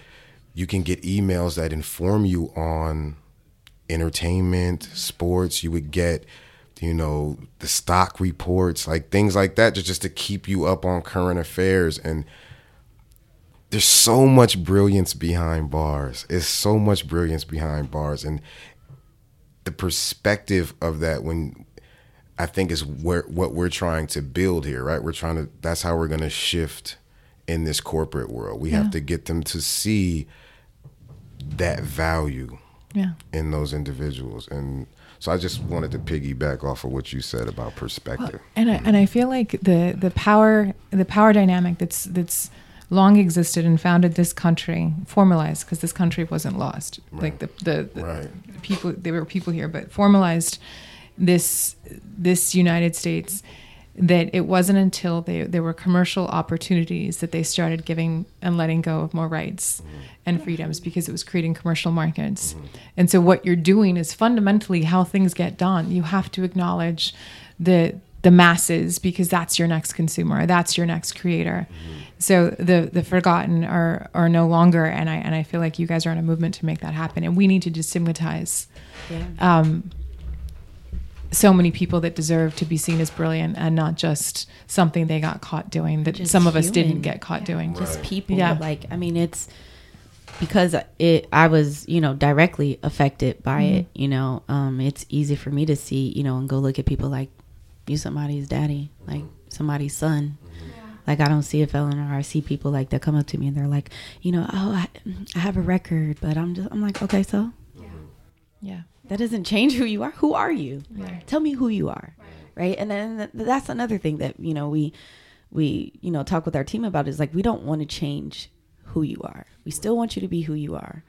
you can get emails that inform you on entertainment, sports, you would get you know, the stock reports, like things like that, just, just to keep you up on current affairs. And there's so much brilliance behind bars. It's so much brilliance behind bars. And the perspective of that when I think is where what we're trying to build here, right? We're trying to that's how we're gonna shift in this corporate world. We yeah. have to get them to see that value yeah. in those individuals. And so I just wanted to piggyback off of what you said about perspective. Well, and I, and I feel like the the power the power dynamic that's that's long existed and founded this country formalized because this country wasn't lost. Right. Like the the, the right. people there were people here, but formalized this this United States that it wasn't until they, there were commercial opportunities that they started giving and letting go of more rights mm-hmm. and freedoms because it was creating commercial markets. Mm-hmm. And so what you're doing is fundamentally how things get done. You have to acknowledge the the masses because that's your next consumer, that's your next creator. Mm-hmm. So the the forgotten are are no longer, and I and I feel like you guys are on a movement to make that happen, and we need to destigmatize. Yeah. Um, so many people that deserve to be seen as brilliant and not just something they got caught doing that just some of us didn't get caught yeah. doing. Just right. people. Yeah. Like, I mean, it's because it, I was, you know, directly affected by mm-hmm. it, you know, um, it's easy for me to see, you know, and go look at people like you somebody's daddy, like somebody's son. Like I don't see a felon or I see people like that come up to me and they're like, you know, oh, I, I have a record, but I'm just, I'm like, okay, so, yeah, yeah that doesn't change who you are. Who are you? Right. Tell me who you are. Right. right? And then that's another thing that, you know, we we, you know, talk with our team about is like we don't want to change who you are. We still want you to be who you are.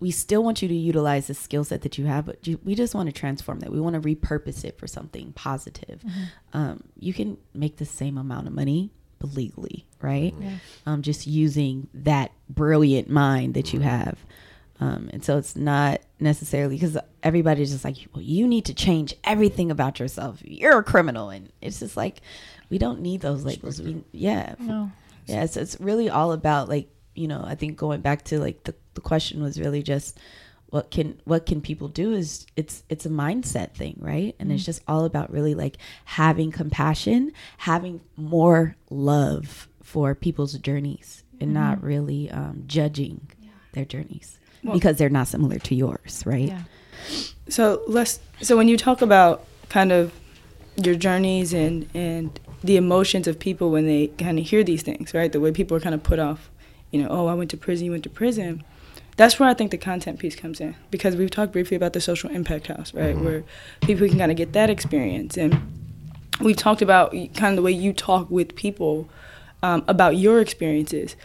We still want you to utilize the skill set that you have, but you, we just want to transform that. We want to repurpose it for something positive. Mm-hmm. Um, you can make the same amount of money legally, right? Yeah. Um, just using that brilliant mind that you have Um, and so it's not necessarily because everybody's just like, well, you need to change everything about yourself. You're a criminal, and it's just like we don't need those labels. We, yeah, No. yeah. So it's really all about like you know. I think going back to like the the question was really just what can what can people do is it's it's a mindset thing right and it's just all about really like having compassion having more love for people's journeys and not really um, judging their journeys because they're not similar to yours right Yeah. So let's. So when you talk about kind of your journeys and and the emotions of people when they kind of hear these things, right? The way people are kind of put off, you know, oh, I went to prison, you went to prison. That's where I think the content piece comes in because we've talked briefly about the social impact house, right? Where people can kind of get that experience, and we've talked about kind of the way you talk with people um, about your experiences.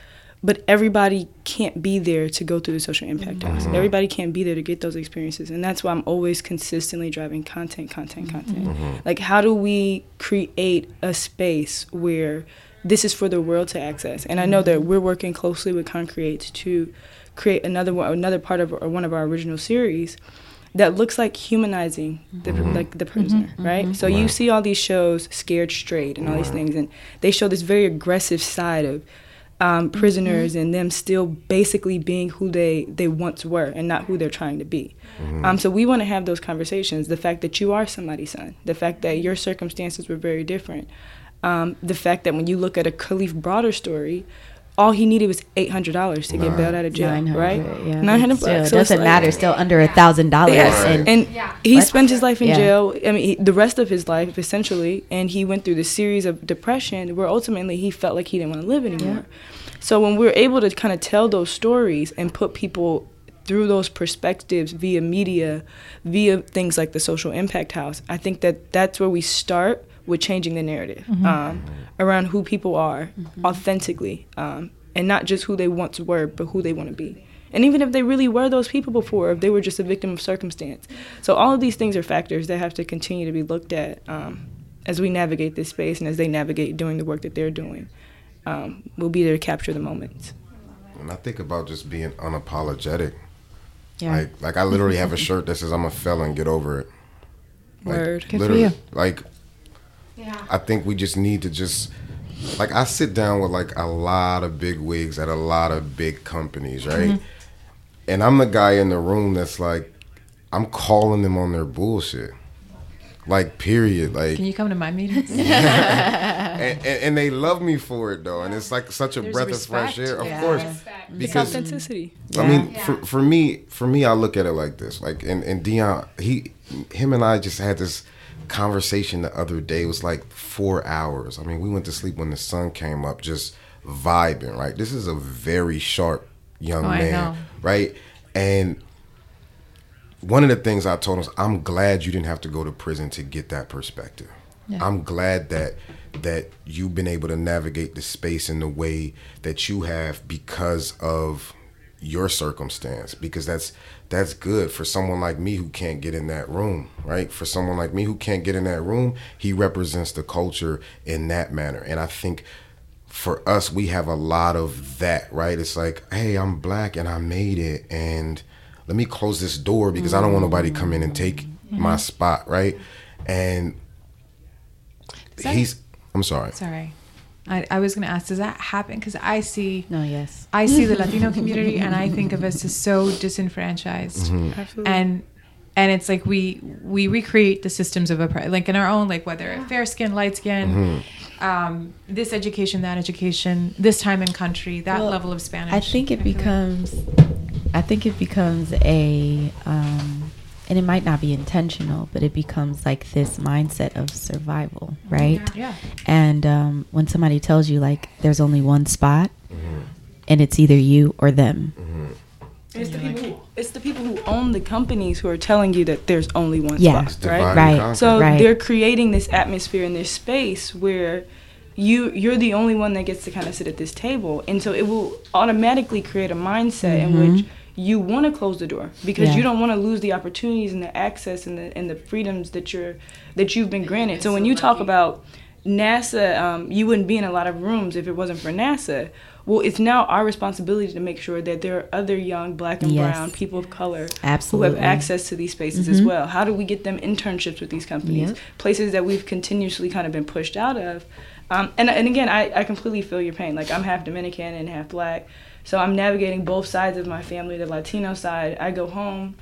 But everybody can't be there to go through the social impact mm-hmm. house. Mm-hmm. Everybody can't be there to get those experiences, and that's why I'm always consistently driving content, content, mm-hmm. content. Like, how do we create a space where this is for the world to access? And I know that we're working closely with Concreate to create another one, another part of or one of our original series that looks like humanizing the like the prisoner, right? So you see all these shows, Scared Straight, and all these things, and they show this very aggressive side of um, prisoners and them still basically being who they they once were and not who they're trying to be. Um, so we want to have those conversations. The fact that you are somebody's son, the fact that your circumstances were very different, um, the fact that when you look at a Kalief Browder story. All he needed was eight hundred dollars to get bailed out of jail, 900, right? yeah. Nine hundred Still, bucks. it So doesn't like- matter still under a thousand dollars Yes, and and he What? spent his life in Yeah. jail. I mean, he, the rest of his life essentially, and he went through this series of depression where ultimately he felt like he didn't want to live anymore. So when we're able to kind of tell those stories and put people through those perspectives via media, via things like the Social Impact House, I think that that's where we start with changing the narrative um, around who people are authentically, um, and not just who they once were, but who they want to be. And even if they really were those people before, if they were just a victim of circumstance. So all of these things are factors that have to continue to be looked at um, as we navigate this space and as they navigate doing the work that they're doing. Um, we'll be there to capture the moments. And I think about just being unapologetic. yeah. Like, like I literally have a shirt that says "I'm a felon, get over it." Like, Word. Good for literally, you. Like, I think we just need to just like I sit down with like a lot of big wigs at a lot of big companies, right? Mm-hmm. And I'm the guy in the room that's like, I'm calling them on their bullshit. Like, period. Like, Can you come to my meetings? and, and, and they love me for it though, and it's like such a There's breath of fresh air. Of Yeah. course, It's because authenticity. I mean, for, for me, for me, I look at it like this. Like, and, and Dion, he, him and I just had this conversation the other day. Was like four hours. I mean, we went to sleep when the sun came up, just vibing. Right. This is a very sharp young Oh, man. Right. And one of the things I told him was, I'm glad you didn't have to go to prison to get that perspective. Yeah. I'm glad that that you've been able to navigate the space in the way that you have because of your circumstance because that's that's good for someone like me who can't get in that room right? For someone like me who can't get in that room he represents the culture in that manner. And i think for us we have a lot of that right? It's like hey i'm black and i made it and let me close this door because i don't want nobody to come in and take my spot right? And that- he's i'm sorry. Sorry. I, I was going to ask, does that happen? Because I see, no yes I see the Latino community, and I think of us as so disenfranchised, Mm-hmm. And and it's like we we recreate the systems of oppression, like in our own, like whether fair skin, light skin, Mm-hmm. um, this education, that education, this time in country, that Well, level of Spanish. I think it feel like- becomes, I think it becomes a, um, and it might not be intentional, but it becomes like this mindset of survival, right? Yeah. And um, when somebody tells you like there's only one spot, mm-hmm. and it's either you or them, mm-hmm. It's the people who it's the people who own the companies who are telling you that there's only one Yeah. Spot, divide right? Right. conquer. So Right. they're creating this atmosphere in this space where you you're the only one that gets to kind of sit at this table, and so it will automatically create a mindset in mm-hmm. which you want to close the door because Yeah. you don't want to lose the opportunities and the access and the and the freedoms that you're that you've been granted. So when you talk about NASA, um, you wouldn't be in a lot of rooms if it wasn't for NASA. Well, it's now our responsibility to make sure that there are other young black and Yes. brown people of color Absolutely. who have access to these spaces as well. How do we get them internships with these companies? Yep. Places that we've continuously kind of been pushed out of. Um, and, and again, I, I completely feel your pain. Like, I'm half Dominican and half black. So I'm navigating both sides of my family, the Latino side. I go home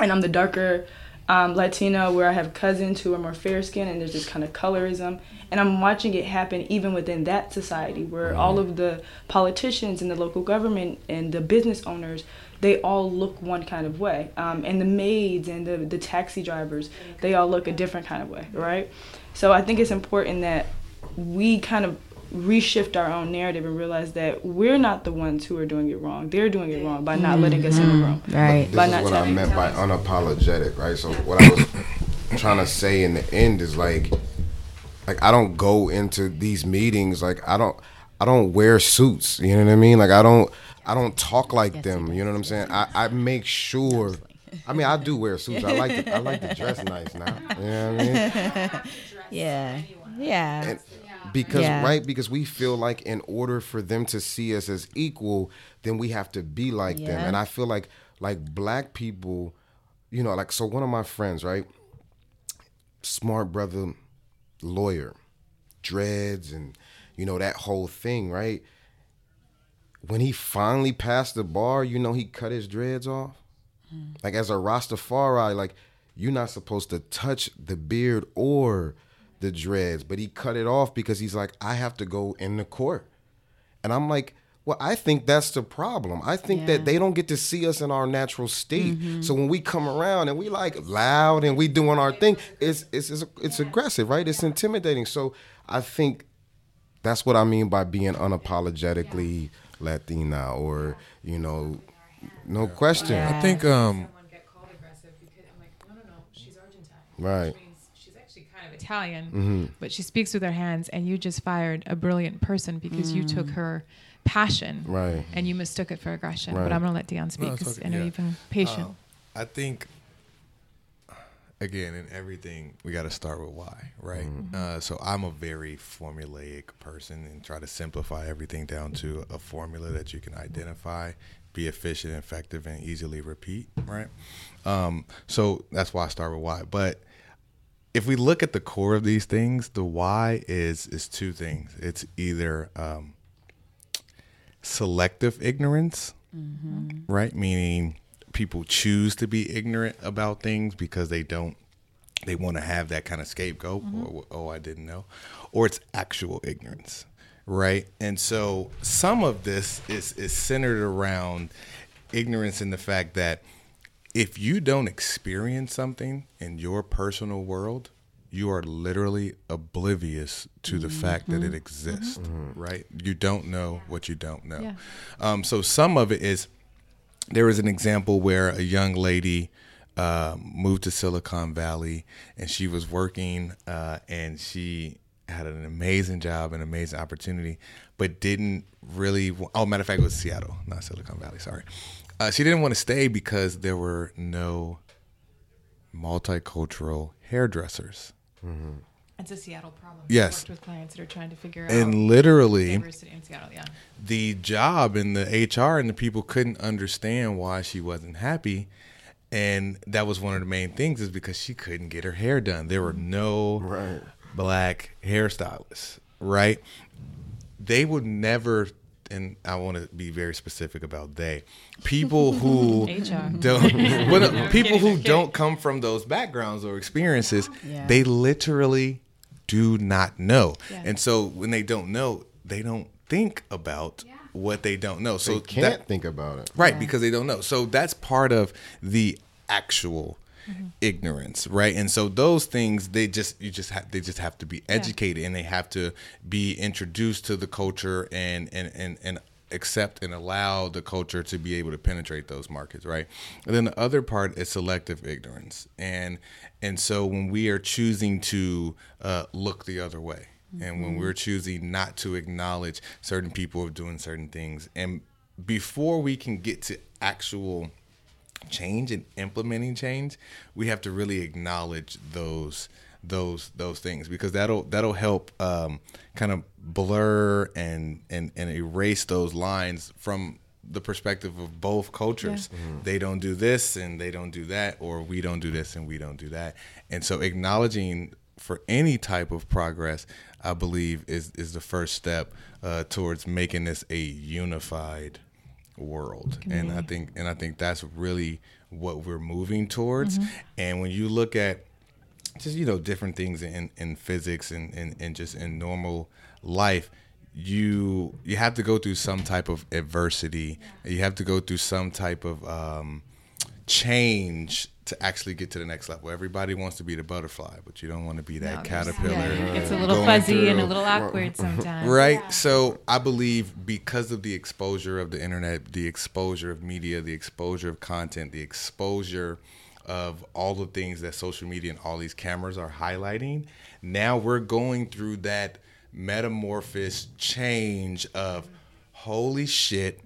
and I'm the darker um, Latino where I have cousins who are more fair skinned and there's this kind of colorism. And I'm watching it happen even within that society where all of the politicians and the local government and the business owners, they all look one kind of way. Um, and the maids and the, the taxi drivers, they all look a different kind of way, right? So I think it's important that we kind of reshift our own narrative and realize that we're not the ones who are doing it wrong. They're doing it wrong by not letting us in the mm-hmm. room. Right. This By is not what I meant by unapologetic, right? So what I was trying to say in the end is like, like I don't go into these meetings like I don't, I don't wear suits. You know what I mean? Like I don't, I don't talk like Yes, them. You know what I'm saying? I, I make sure. I mean, I do wear suits. I like to, I like to dress nice now. You know what I mean? Yeah. Yeah. And because Yeah. right because we feel like in order for them to see us as equal then we have to be like them. And i feel like like black people you know like so one of my friends right smart brother lawyer dreads and you know that whole thing right? When he finally passed the bar you know he cut his dreads off? Mm. Like as a Rastafari, like you're not supposed to touch the beard or the dreads, but he cut it off because he's like, I have to go in the court. And I'm like, well, I think that's the problem. I think Yeah. that they don't get to see us in our natural state. So when we come around and we like loud and we doing our thing, it's it's it's, it's aggressive, right? It's intimidating. So I think that's what I mean by being unapologetically Latina or, you know, no question. Yeah. I think um, someone get called aggressive because I'm like, no, no, no, she's Argentine. Right. Which means she's actually kind of Italian, but she speaks with her hands, and you just fired a brilliant person because you took her passion Right. and you mistook it for aggression. Right. But I'm gonna let Dion speak it's because okay, I know yeah. you've been patient. Um, I think again in everything we got to start with why, right? Uh, so I'm a very formulaic person and try to simplify everything down to a formula that you can identify, be efficient, effective, and easily repeat, right? Um, so that's why I start with why. But if we look at the core of these things, the why is is two things. It's either um, selective ignorance, right? Meaning people choose to be ignorant about things because they don't they want to have that kind of scapegoat or oh I didn't know or it's actual ignorance right and so some of this is is centered around ignorance in the fact that if you don't experience something in your personal world you are literally oblivious to the fact that it exists right you don't know what you don't know Yeah. um, so some of it is there was an example where a young lady uh, moved to Silicon Valley and she was working uh, and she had an amazing job, an amazing opportunity, but didn't really. wa- Oh, matter of fact, it was Seattle, not Silicon Valley. Sorry. Uh, she didn't want to stay because there were no multicultural hairdressers. It's a Seattle problem. Yes. Worked with clients that are trying to figure And out literally, diversity in Seattle. Yeah. the job and the HR and the people couldn't understand why she wasn't happy. And that was one of the main things is because she couldn't get her hair done. There were no Right. black hairstylists, right? They would never and I want to be very specific about they. People who don't well, people who don't come from those backgrounds or experiences, Yeah. they literally do not know. Yeah. And so when they don't know, they don't think about what they don't know. So They can't that- think about it. right because they don't know. So that's part of the actual ignorance, right? And so those things they just you just have they just have to be educated and they have to be introduced to the culture and and and and accept and allow the culture to be able to penetrate those markets, right? And then the other part is selective ignorance. And and so when we are choosing to uh, look the other way and when we're choosing not to acknowledge certain people of doing certain things and before we can get to actual change and implementing change we have to really acknowledge those those those things because that'll that'll help um, kind of blur and and and erase those lines from the perspective of both cultures. They don't do this and they don't do that, or we don't do this and we don't do that. And so acknowledging for any type of progress, I believe is is the first step uh, towards making this a unified world. And I think and I think that's really what we're moving towards. And when you look at just you know different things in, in physics and, and, and just in normal life you you have to go through some type of adversity you have to go through some type of um, change to actually get to the next level everybody wants to be the butterfly but you don't want to be that No, caterpillar yeah, it's a little fuzzy and a little awkward sometimes. Right. So I believe because of the exposure of the internet, the exposure of media, the exposure of content, the exposure of all the things that social media and all these cameras are highlighting, now we're going through that metamorphosis change of holy shit.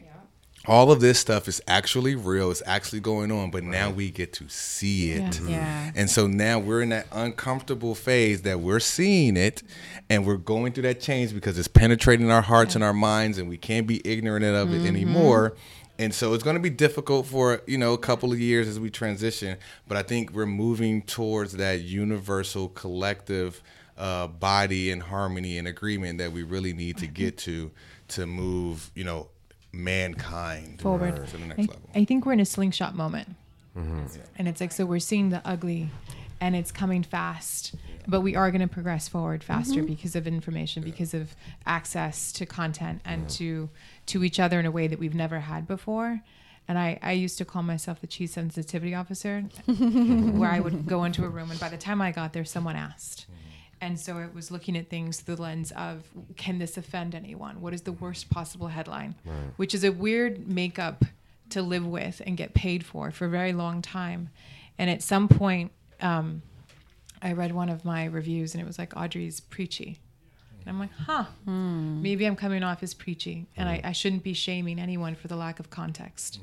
All of this stuff is actually real. It's actually going on, but now we get to see it. Yeah. And so now we're in that uncomfortable phase that we're seeing it and we're going through that change because it's penetrating our hearts and our minds and we can't be ignorant of it anymore. And so it's going to be difficult for, you know, a couple of years as we transition, but I think we're moving towards that universal collective uh, body and harmony and agreement that we really need to get to to move, you know, mankind Forward. to the next I, level. I think we're in a slingshot moment. Mm-hmm. And it's like, so we're seeing the ugly and it's coming fast, but we are going to progress forward faster mm-hmm. because of information, because of access to content and to, to each other in a way that we've never had before. And I, I used to call myself the chief sensitivity officer, where I would go into a room and by the time I got there, someone asked. Mm-hmm. And so it was looking at things through the lens of can this offend anyone? What is the worst possible headline? Which is a weird makeup to live with and get paid for for a very long time. And at some point, um, I read one of my reviews and it was like Audrey's preachy. And I'm like, huh, hmm. maybe I'm coming off as preachy and I, I shouldn't be shaming anyone for the lack of context.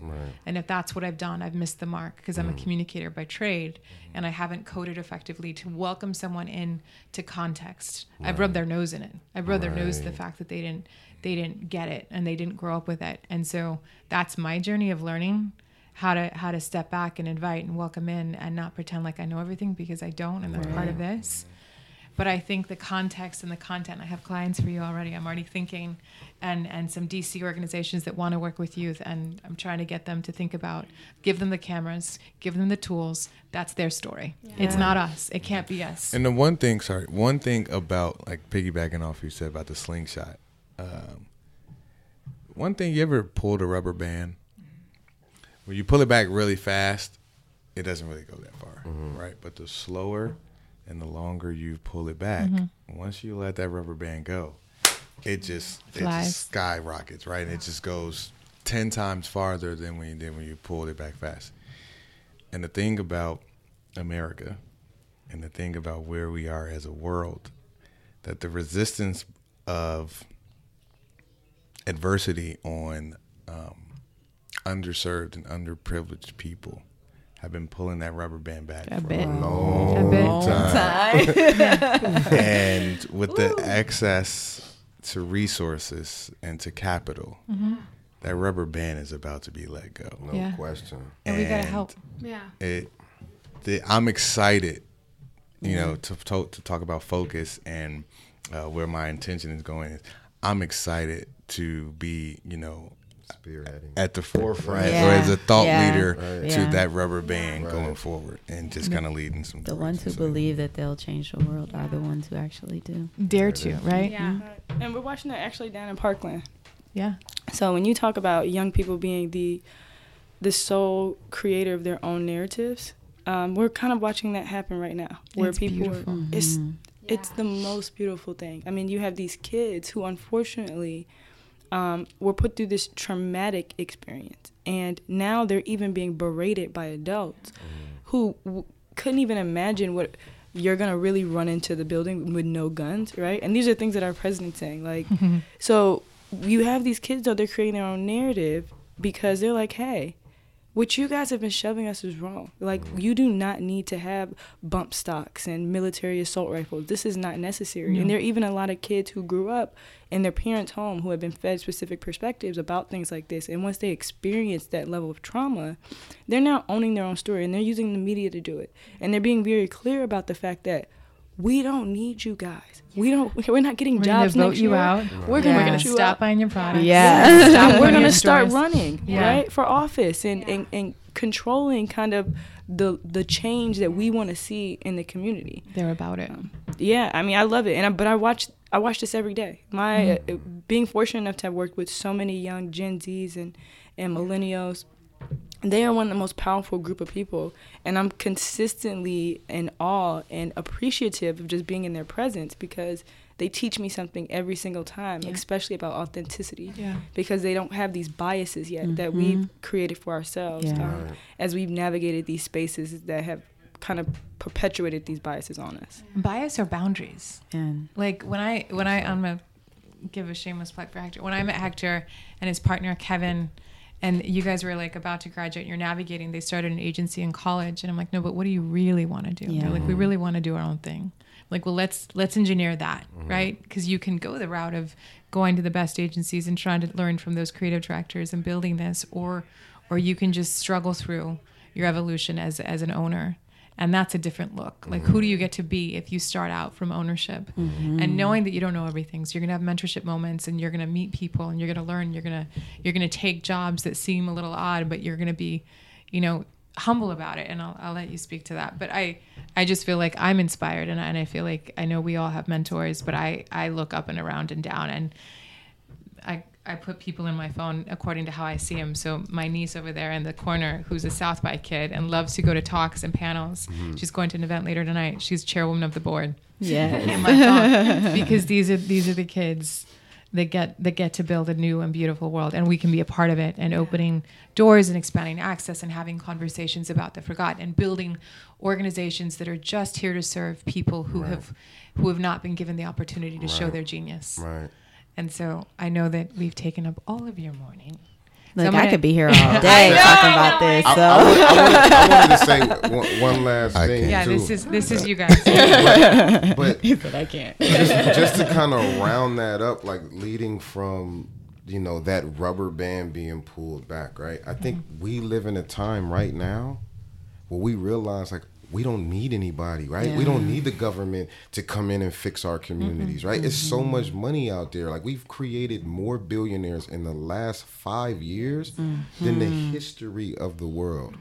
And if that's what I've done, I've missed the mark because I'm a hmm. communicator by trade hmm. and I haven't coded effectively to welcome someone in to context. I've rubbed their nose in it. I've rubbed their nose to the fact that they didn't they didn't get it and they didn't grow up with it. And so that's my journey of learning how to how to step back and invite and welcome in and not pretend like I know everything because I don't and that's part of this. But I think the context and the content, I have clients for you already. I'm already thinking, and and some DC organizations that want to work with youth, and I'm trying to get them to think about, give them the cameras, give them the tools. That's their story. It's not us. It can't be us. And the one thing, sorry, one thing about like piggybacking off you said about the slingshot. Um, one thing you ever pulled a rubber band, when you pull it back really fast, it doesn't really go that far, right? But the slower and the longer you pull it back, once you let that rubber band go, it just it just skyrockets, right? And it just goes ten times farther than when you did when you pulled it back fast. And the thing about America and the thing about where we are as a world that the resistance of adversity on um, underserved and underprivileged people have been pulling that rubber band back A for bit. a long A bit. time. and with the access to resources and to capital, that rubber band is about to be let go. No Yeah. question. And we gotta help. Yeah. it the, i'm excited you know to, to to talk about focus and uh, where my intention is going is i'm excited to be you know Spearheading. at the forefront Yeah. or as a thought Yeah. leader Right. to Yeah. that rubber band Right. going forward and just kind of leading some The ones who directions. believe that they'll change the world are the ones who actually do. Dare to, right? Yeah. And we're watching that actually down in Parkland. Yeah. So when you talk about young people being the the sole creator of their own narratives, um, we're kind of watching that happen right now, where It's people beautiful. are. It's it's the most beautiful thing. I mean, you have these kids who unfortunately um, were put through this traumatic experience, and now they're even being berated by adults who w- couldn't even imagine what you're gonna really run into the building with no guns, right? And these are things that our president's saying, like. So you have these kids though they're creating their own narrative because they're like, hey, what you guys have been shoving us is wrong. Like mm. you do not need to have bump stocks and military assault rifles. This is not necessary. And there are even a lot of kids who grew up in their parents' home who have been fed specific perspectives about things like this. And once they experience that level of trauma, they're now owning their own story and they're using the media to do it. And they're being very clear about the fact that we don't need you guys. We don't. We're not getting We're jobs gonna vote next you year. out. We're Yeah. gonna, We're gonna stop out. buying your products. Yeah. Stop We're going gonna start running Yeah. right for office and, and and controlling kind of the the change that we want to see in the community. They're about it. Um, yeah, I mean, I love it, and I, but I watch I watch this every day. My mm-hmm. uh, uh, being fortunate enough to have worked with so many young Gen Zs and and millennials, they are one of the most powerful group of people, and I'm consistently in awe and appreciative of just being in their presence because they teach me something every single time, Yeah. especially about authenticity Yeah. because they don't have these biases yet that we've created for ourselves Yeah. um, as we've navigated these spaces that have kind of perpetuated these biases on us. Bias or boundaries. And like when I when I I'm gonna give a shameless plug for Hector. When I met Hector and his partner Kevin, and you guys were like about to graduate, you're navigating. They started an agency in college, and I'm like, no, but what do you really want to do? Yeah. They're like, we really want to do our own thing. Like, well, let's let's engineer that, mm-hmm. right? Because you can go the route of going to the best agencies and trying to learn from those creative directors and building this, or or you can just struggle through your evolution as as an owner and that's a different look. Like who do you get to be if you start out from ownership? Mm-hmm. And knowing that you don't know everything so you're going to have mentorship moments and you're going to meet people and you're going to learn you're going to you're going to take jobs that seem a little odd but you're going to be you know humble about it. And I'll, I'll let you speak to that. But i i just feel like i'm inspired and I, and I feel like i know we all have mentors but i i look up and around and down. And I, I put people in my phone according to how I see them. So my niece over there in the corner, who's a South by kid and loves to go to talks and panels, mm-hmm. she's going to an event later tonight. She's chairwoman of the board yeah. in my phone because these are these are the kids that get that get to build a new and beautiful world, and we can be a part of it and opening doors and expanding access and having conversations about the forgotten and building organizations that are just here to serve people who have who have not been given the opportunity to show their genius. Right. And so I know that we've taken up all of your morning. Look, I'm gonna- could be here all day talking about this. I, So I, wanted, I, wanted, I wanted to say one, one last I thing can't. Yeah, too. this is this is you guys. but but I can't. just, just to kind of round that up, like leading from you know that rubber band being pulled back, right? I think mm-hmm. we live in a time right now where we realize like we don't need anybody, right? We don't need the government to come in and fix our communities, right? It's so much money out there. Like we've created more billionaires in the last five years than the mm-hmm. history of the world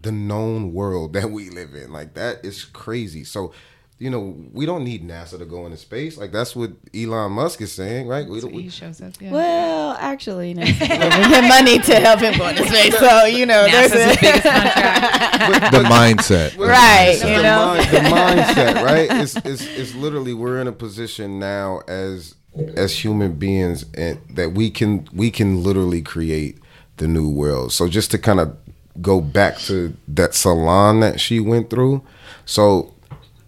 the known world that we live in. Like that is crazy. So, you know, we don't need NASA to go into space. Like that's what Elon Musk is saying, right? We So don't. he shows up. Yeah. Well, actually, no. giving him money to help him go into space. So you know, NASA's there's his biggest contract. the mindset. Right, It's you the, know? mind- the mindset, right? It's, it's it's literally we're in a position now as as human beings and that we can we can literally create the new world. So just to kind of go back to that salon that she went through. So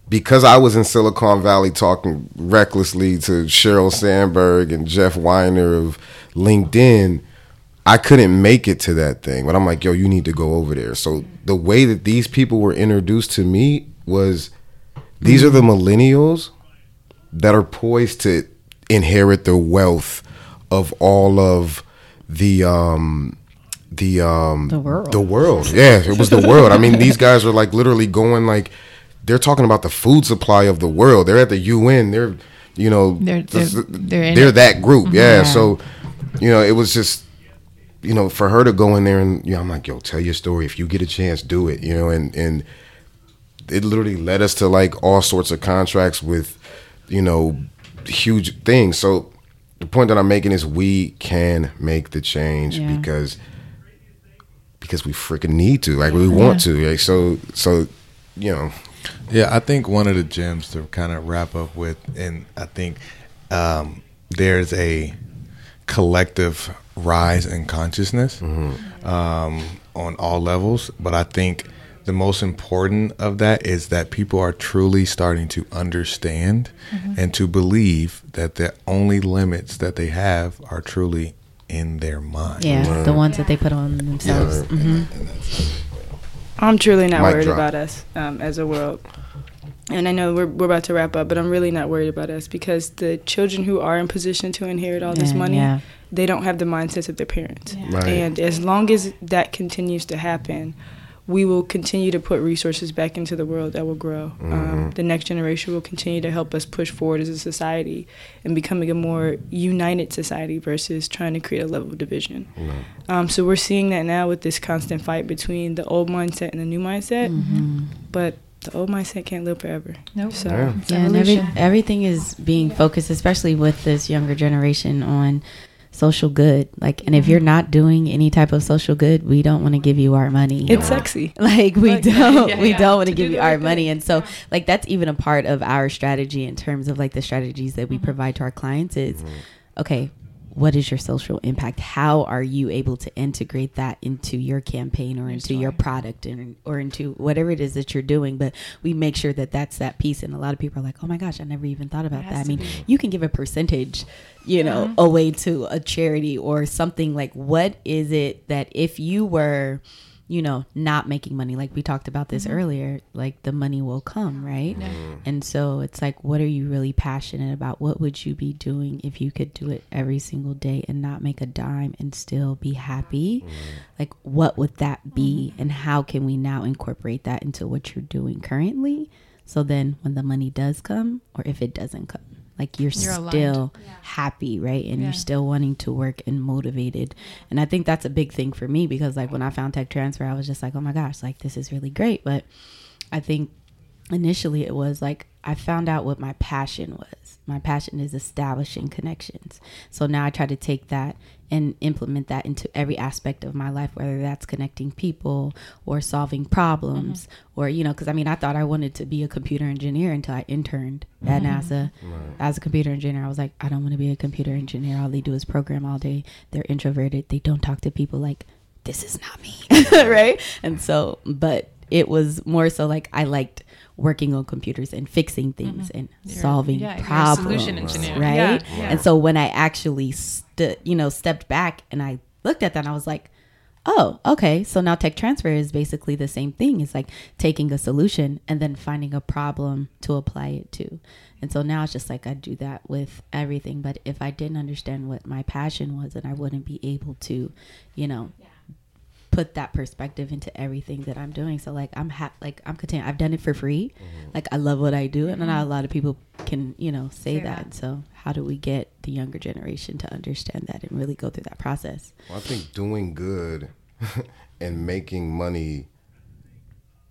because I was in Silicon Valley talking recklessly to Sheryl Sandberg and Jeff Weiner of LinkedIn, I couldn't make it to that thing. But I'm like, yo, you need to go over there. So the way that these people were introduced to me was these are the millennials that are poised to inherit the wealth of all of the um the um The world. the world yeah it was the world i mean these guys are like literally going like they're talking about the food supply of the world they're at the un they're you know They're- they're- they're they're that group yeah. Yeah. so you know it was just you know for her to go in there and you know i'm like yo tell your story if you get a chance do it you know and and it literally led us to like all sorts of contracts with you know huge things so the point that i'm making is we can make the change Yeah. because because we freaking need to like we want to right? so so you know Yeah, I think one of the gems to kind of wrap up with, and I think um, there's a collective rise in consciousness um, on all levels. But I think the most important of that is that people are truly starting to understand and to believe that the only limits that they have are truly in their mind. Yeah, the ones that they put on themselves. Yeah. hmm And that's I'm truly not Mic worried drop. about us um, as a world. And I know we're, we're about to wrap up, but I'm really not worried about us because the children who are in position to inherit all this Yeah, money, yeah. they don't have the mindsets of their parents. Right. And as long as that continues to happen, we will continue to put resources back into the world that will grow. Mm-hmm. Um, the next generation will continue to help us push forward as a society and becoming a more united society versus trying to create a level of division. Um, so we're seeing that now with this constant fight between the old mindset and the new mindset. Mm-hmm. But the old mindset can't live forever. Nope. So Yeah. Yeah, and every, everything is being focused, especially with this younger generation, on social good. Like, and if you're not doing any type of social good, we don't want to give you our money. it's sexy. like we Like, don't yeah, we yeah. don't want to To do give you our right money and so like that's even a part of our strategy in terms of like the strategies that we Mm-hmm. provide to our clients is okay what is your social impact how are you able to integrate that into your campaign or into your product and or into whatever it is that you're doing but we make sure that that's that piece and a lot of people are like oh my gosh i never even thought about that i mean be. you can give a percentage you know Mhm. away to a charity or something like what is it that if you were you know not making money. Like we talked about this mm-hmm. earlier like the money will come right? Yeah. Mm. and so it's like what are you really passionate about? What would you be doing if you could do it every single day and not make a dime and still be happy? Mm. Like what would that be mm-hmm. and how can we now incorporate that into what you're doing currently? So then when the money does come or if it doesn't come like you're, You're still happy right? And Yeah. you're still wanting to work and motivated. And i think that's a big thing for me because like when i found tech transfer i was just like oh my gosh like this is really great. But i think initially it was like I found out what my passion was. My passion is establishing connections. So now I try to take that and implement that into every aspect of my life, whether that's connecting people or solving problems mm-hmm. or, you know, because I mean, I thought I wanted to be a computer engineer until I interned at mm-hmm. NASA as a computer engineer. I was like, I don't want to be a computer engineer. All they do is program all day. They're introverted. They don't talk to people like, this is not me. right. And so, but it was more so like I liked working on computers and fixing mm-hmm. things and You're- solving yeah, you're a problems. solution engineer. Right. Yeah, yeah. And so when I actually st- you know, stepped back and I looked at that and I was like, oh, okay. So now tech transfer is basically the same thing. It's like taking a solution and then finding a problem to apply it to. And so now it's just like I do that with everything. But if I didn't understand what my passion was, then I wouldn't be able to, you know, put that perspective into everything that I'm doing. So like I'm ha- like I'm content. I've done it for free. Mm-hmm. Like I love what I do, and not a mm-hmm. lot of people can you know say, Say that. that. So how do we get the younger generation to understand that and really go through that process? Well, I think doing good and making money,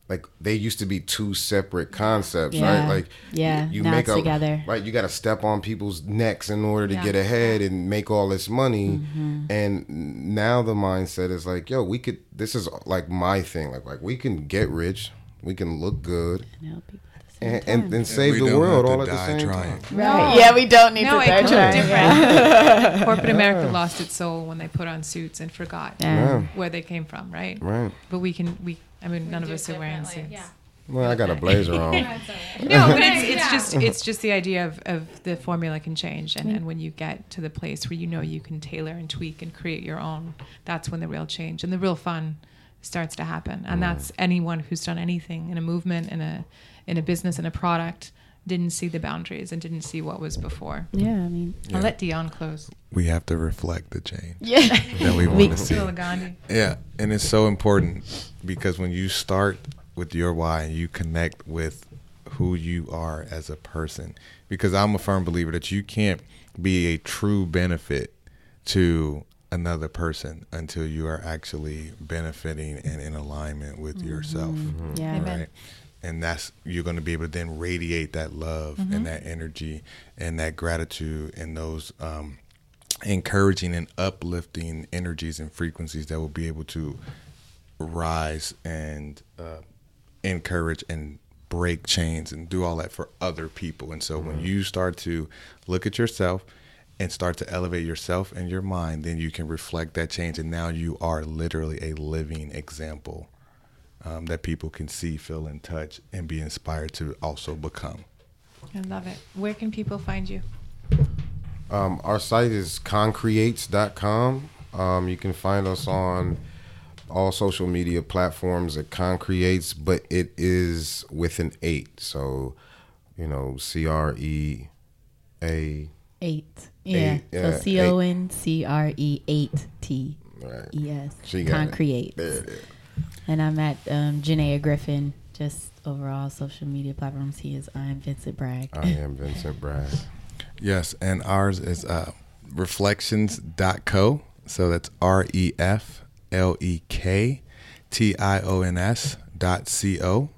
like they used to be two separate concepts, Yeah. right? Like Yeah, you now make it's a together. right. You got to step on people's necks in order to Yeah. get ahead and make all this money. Mm-hmm. And now the mindset is like, yo, we could. This is like my thing. Like, like we can get rich, we can look good, And help people at the same and time. and, and save we the world all at the die same trying. time. Right. Yeah, we don't need No, to it start could trying. look different. Corporate America lost its soul when they put on suits and forgot Yeah. where they came from, right? Right. But we can, we, I mean, none of us are wearing suits. Yeah. Well, I got a blazer on. No, but it's, it's just it's just the idea of, of the formula can change, and, and when you get to the place where you know you can tailor and tweak and create your own, that's when the real change and the real fun starts to happen. And mm. that's anyone who's done anything in a movement, in a in a business, in a product, didn't see the boundaries and didn't see what was before. Yeah, I mean, I'll let Dion close. We have to reflect the change yeah. that we We- want to see. Yeah, and it's so important because when you start with your why and you connect with who you are as a person, because I'm a firm believer that you can't be a true benefit to another person until you are actually benefiting and in alignment with yourself. Mm-hmm. Yeah. Amen. And that's you're going to be able to then radiate that love and that energy and that gratitude and those um, encouraging and uplifting energies and frequencies that will be able to rise and uh, encourage and break chains and do all that for other people. And so when you start to look at yourself and start to elevate yourself and your mind, then you can reflect that change. And now you are literally a living example um, that people can see, feel, and touch and be inspired to also become. I love it. Where can people find you? Um, our site is concreates.com. Um, you can find us on all social media platforms at Concreates, but it is with an eight. So, you know, C R E A. Eight. Yeah. Eight, yeah, so C O N C R E eight T Right. E S. She And I'm at um, Griffin. Just overall social media platforms. He is. I'm Vincent Bragg. I am Vincent Bragg. Yes, and ours is uh, reflektions.co. So that's R E F L E K T I O N S dot C O.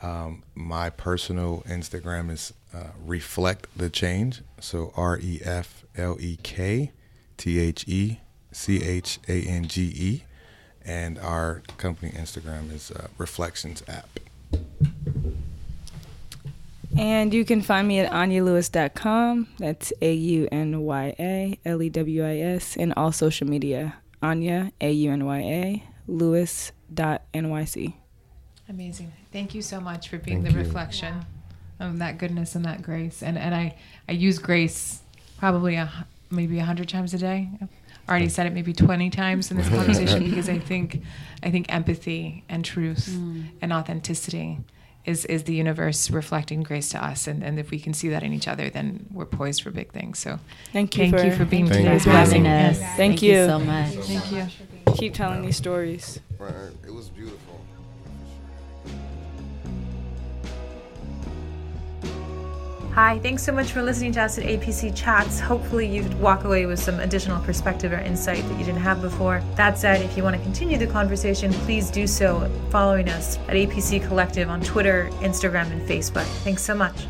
Um, my personal Instagram is uh, Reflect the Change. So R E F L E K T H E C H A N G E. And our company Instagram is uh, Reflektions app. And you can find me at AunyaLewis.com. That's A U N Y A L E W I S. And all social media Aunya, A U N Y A, Lewis dot NYC. Amazing. Thank you so much for being Thank the you. reflection of that goodness and that grace. And and I I use grace probably a, maybe a hundred times a day. I've already said it maybe twenty times in this conversation because I think I think empathy and truth mm. and authenticity is is the universe reflecting grace to us. And and if we can see that in each other, then we're poised for big things. So Thank you thank for, you for being Thank today's you. blessing. Having us. Yes. Thank you you. so much. Thank you. keep telling these stories. It was beautiful. Hi, thanks so much for listening to us at APC Chats. Hopefully, you walk away with some additional perspective or insight that you didn't have before. That said, if you want to continue the conversation, please do so following us at APC Collective on Twitter, Instagram, and Facebook. Thanks so much.